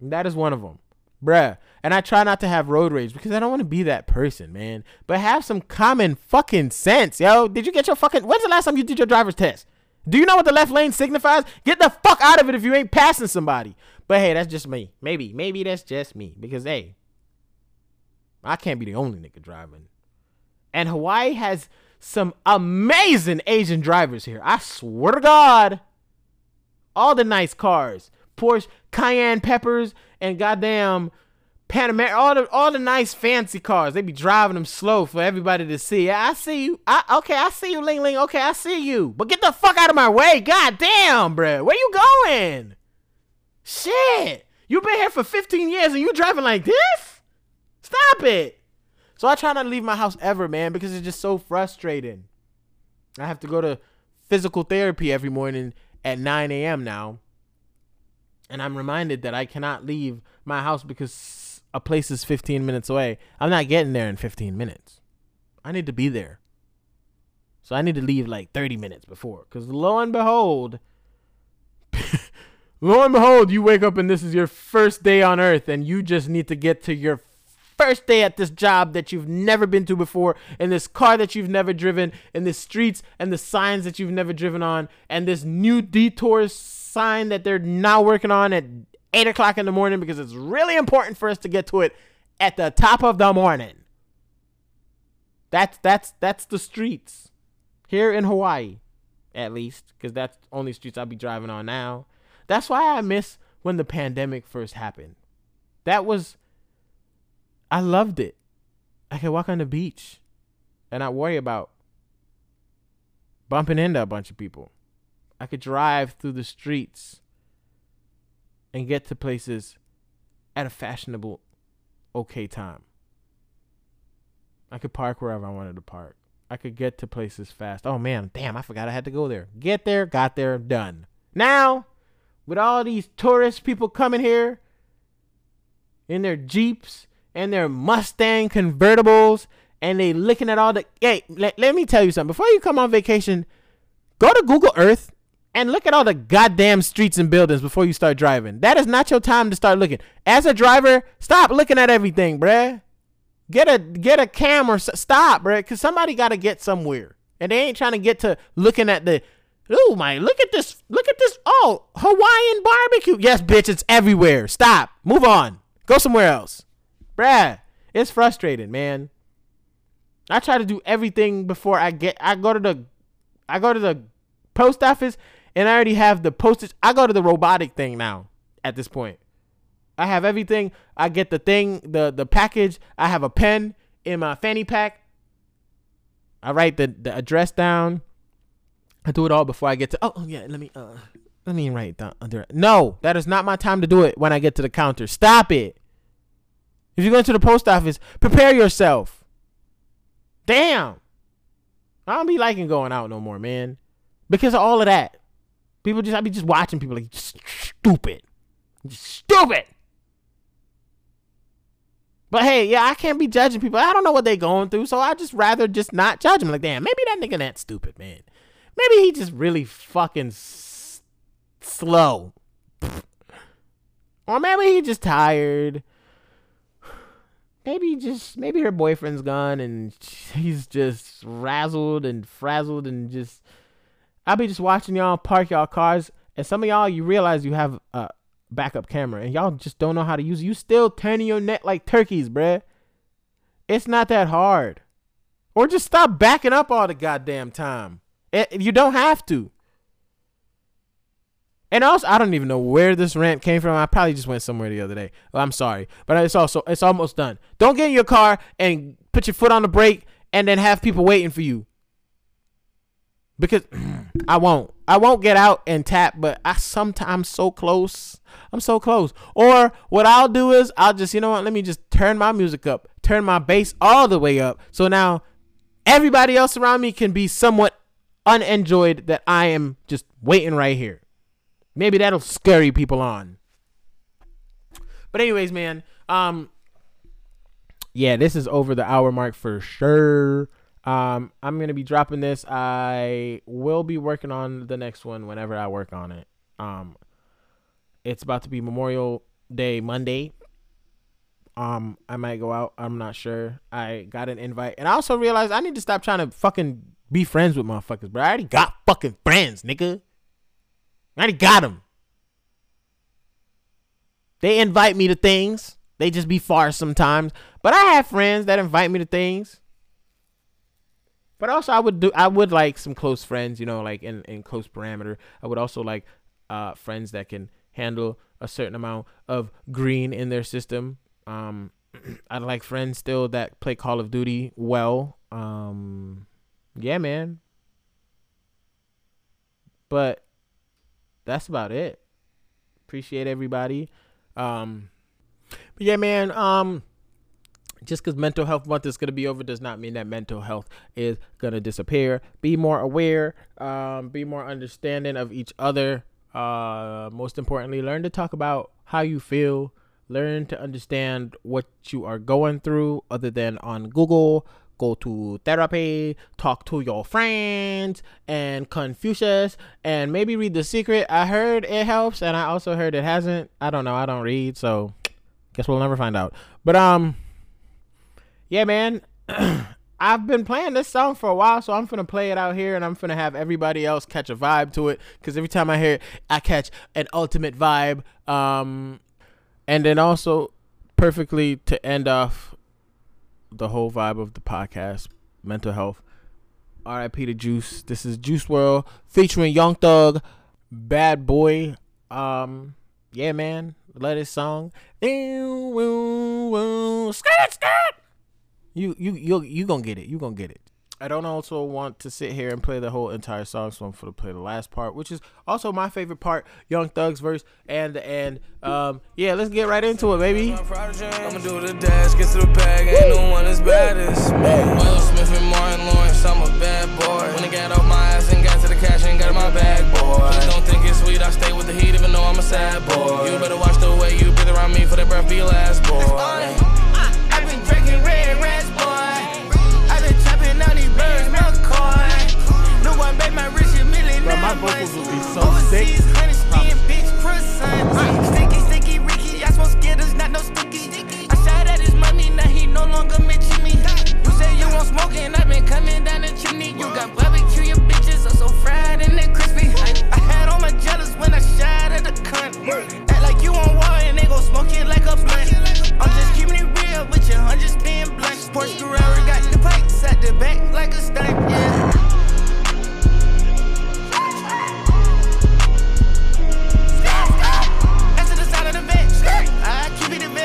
That is one of them. Bruh. And I try not to have road rage because I don't want to be that person, man. But have some common fucking sense, yo. Did you get your fucking when's the last time you did your driver's test? Do you know what the left lane signifies? Get the fuck out of it if you ain't passing somebody. But hey, that's just me. Maybe, maybe that's just me. Because hey, I can't be the only nigga driving. And Hawaii has some amazing Asian drivers here. I swear to God. All the nice cars. Porsche Cayenne Peppers and goddamn Panamera, all the all the nice fancy cars. They be driving them slow for everybody to see. I see you. I okay, I see you, Ling Ling. Okay, I see you. But get the fuck out of my way. God damn, bruh. Where you going? Shit. You been here for 15 years and you driving like this? Stop it. So I try not to leave my house ever, man, because it's just so frustrating. I have to go to physical therapy every morning at 9 a.m. now. And I'm reminded that I cannot leave my house because a place is 15 minutes away. I'm not getting there in 15 minutes. I need to be there. So I need to leave like 30 minutes before. Because lo and behold, [LAUGHS] lo and behold, you wake up and this is your first day on earth and you just need to get to your first day at this job that you've never been to before, in this car that you've never driven, in the streets and the signs that you've never driven on, and this new detour sign that they're now working on at 8 o'clock in the morning because it's really important for us to get to it at the top of the morning. That's that's that's the streets here in Hawaii, at least, because that's the only streets I'll be driving on now. That's why I miss when the pandemic first happened. That was I loved it. I could walk on the beach and not worry about bumping into a bunch of people. I could drive through the streets and get to places at a fashionable, okay time. I could park wherever I wanted to park. I could get to places fast. Oh man, damn, I forgot I had to go there. Get there, got there, done. Now, with all these tourist people coming here in their Jeeps and their Mustang convertibles and they looking at all the hey let, let me tell you something. Before you come on vacation go to google earth and look at all the goddamn streets and buildings before you start driving. That is not your time to start looking. As a driver stop looking at everything bruh. Get a get a camera stop bruh because somebody got to get somewhere. And they ain't trying to get to looking at the oh my look at this look at this oh hawaiian barbecue. Yes bitch it's everywhere. Stop. Move on. Go somewhere else bruh, it's frustrating, man. I try to do everything before I get. I go to the, I go to the post office, and I already have the postage. I go to the robotic thing now. At this point, I have everything. I get the thing, the the package. I have a pen in my fanny pack. I write the the address down. I do it all before I get to. Oh, oh yeah, let me uh, let me write down. Under No, that is not my time to do it when I get to the counter. Stop it. If you're going to the post office, prepare yourself. Damn. I don't be liking going out no more, man. Because of all of that. People just I be just watching people like stupid. Just stupid. But hey, yeah, I can't be judging people. I don't know what they going through, so I just rather just not judge them. Like, damn, maybe that nigga that stupid, man. Maybe he just really fucking s- slow. Or maybe he just tired. Maybe just maybe her boyfriend's gone and [LAUGHS] she's just razzled and frazzled and just I'll be just watching y'all park y'all cars and some of y'all you realize you have a backup camera and y'all just don't know how to use it. You still turning your neck like turkeys, bruh. It's not that hard. Or just stop backing up all the goddamn time. It, you don't have to. And also, I don't even know where this rant came from. I probably just went somewhere the other day. I'm sorry, but it's also it's almost done. Don't get in your car and put your foot on the brake and then have people waiting for you. Because [CLEARS THROAT] I won't. I won't get out and tap, but I sometimes so close. I'm so close. Or what I'll do is I'll just, you know what, let me just turn my music up, turn my bass all the way up. So now everybody else around me can be somewhat unenjoyed that I am just waiting right here. Maybe that'll scurry people on. But anyways, man, um yeah, this is over the hour mark for sure. Um I'm going to be dropping this. I will be working on the next one whenever I work on it. Um it's about to be Memorial Day Monday. Um I might go out. I'm not sure. I got an invite. And I also realized I need to stop trying to fucking be friends with motherfuckers, bro. I already got fucking friends, nigga. I already got them. They invite me to things. They just be far sometimes. But I have friends that invite me to things. But also I would do I would like some close friends, you know, like in, in close parameter. I would also like uh friends that can handle a certain amount of green in their system. Um [CLEARS THROAT] I'd like friends still that play Call of Duty well. Um yeah, man. But that's about it. Appreciate everybody. Um, but yeah, man. Um, just because mental health month is gonna be over does not mean that mental health is gonna disappear. Be more aware. Um, be more understanding of each other. Uh, most importantly, learn to talk about how you feel. Learn to understand what you are going through, other than on Google go to therapy, talk to your friends and Confucius, and maybe read The Secret. I heard it helps, and I also heard it hasn't. I don't know. I don't read, so guess we'll never find out. But um, yeah, man. [CLEARS THROAT] I've been playing this song for a while, so I'm gonna play it out here, and I'm gonna have everybody else catch a vibe to it. Cause every time I hear it, I catch an ultimate vibe. Um, and then also perfectly to end off the whole vibe of the podcast, mental health. R.I.P. to Juice. This is Juice WRLD featuring Young Thug, Bad Boy. Um, yeah, man. Let it song. You you you you gonna get it. You gonna get it. I don't also want to sit here and play the whole entire song, so I'm gonna play the last part, which is also my favorite part, Young Thug's verse and the end. Um, yeah, let's get right into it, baby. I'ma do the dash, get to the bag, ain't no one as bad as me. Will Smith and Martin Lawrence, I'm a bad boy. When I got off my ass and got to the cash and got in my bag, boy. Please don't think it's sweet, I stay with the heat even though I'm a sad boy. You better watch the way you breathe around me for the breath be last, boy. No my rich a million. Bro, my vocals would be so Overseas, sick. skin, bitch, croissant. Sticky, sticky, Ricky. I smoke Skittles, not no sticky. I shot at his money, now he no longer mention me. You say you want smoking, I've been coming down the chimney. You got barbecue, your bitches are so fried and they crispy. I, I had all my jealous when I shot at the cunt. Act like you on war and they gon' smoke it like a blunt. I'm just keeping it real with your hundreds being blunt. Porsche Ferrari got the pipes at the back like a stunt, yeah. I keep it a.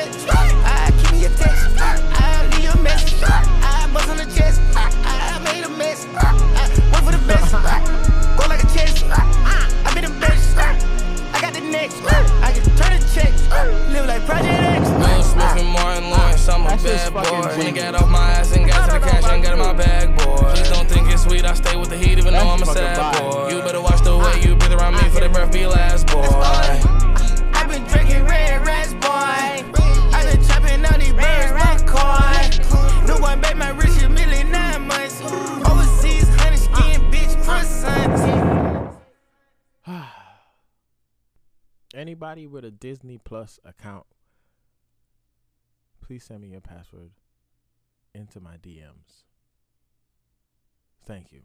I keep me a text. I leave a message. I buzz on the chest. I made a mess. I went for the best. Go like a chest. I be the best. I got the next. I can turn the checks. Live like Project X. Will Smith and Martin Lawrence, I'm a That's bad boy. When I got off my ass and got to the cash and got in my bag, boy. Please don't think it's sweet, I stay with the heat even though I'm a sad boy. You better watch the way you breathe around me for the breath be last, boy. Been drinking red rats, boy. I've been these birds, McCoy. New one, my nine months. Overseas, honey skin, bitch. [SIGHS] Anybody with a Disney Plus account, please send me your password into my DMs. Thank you.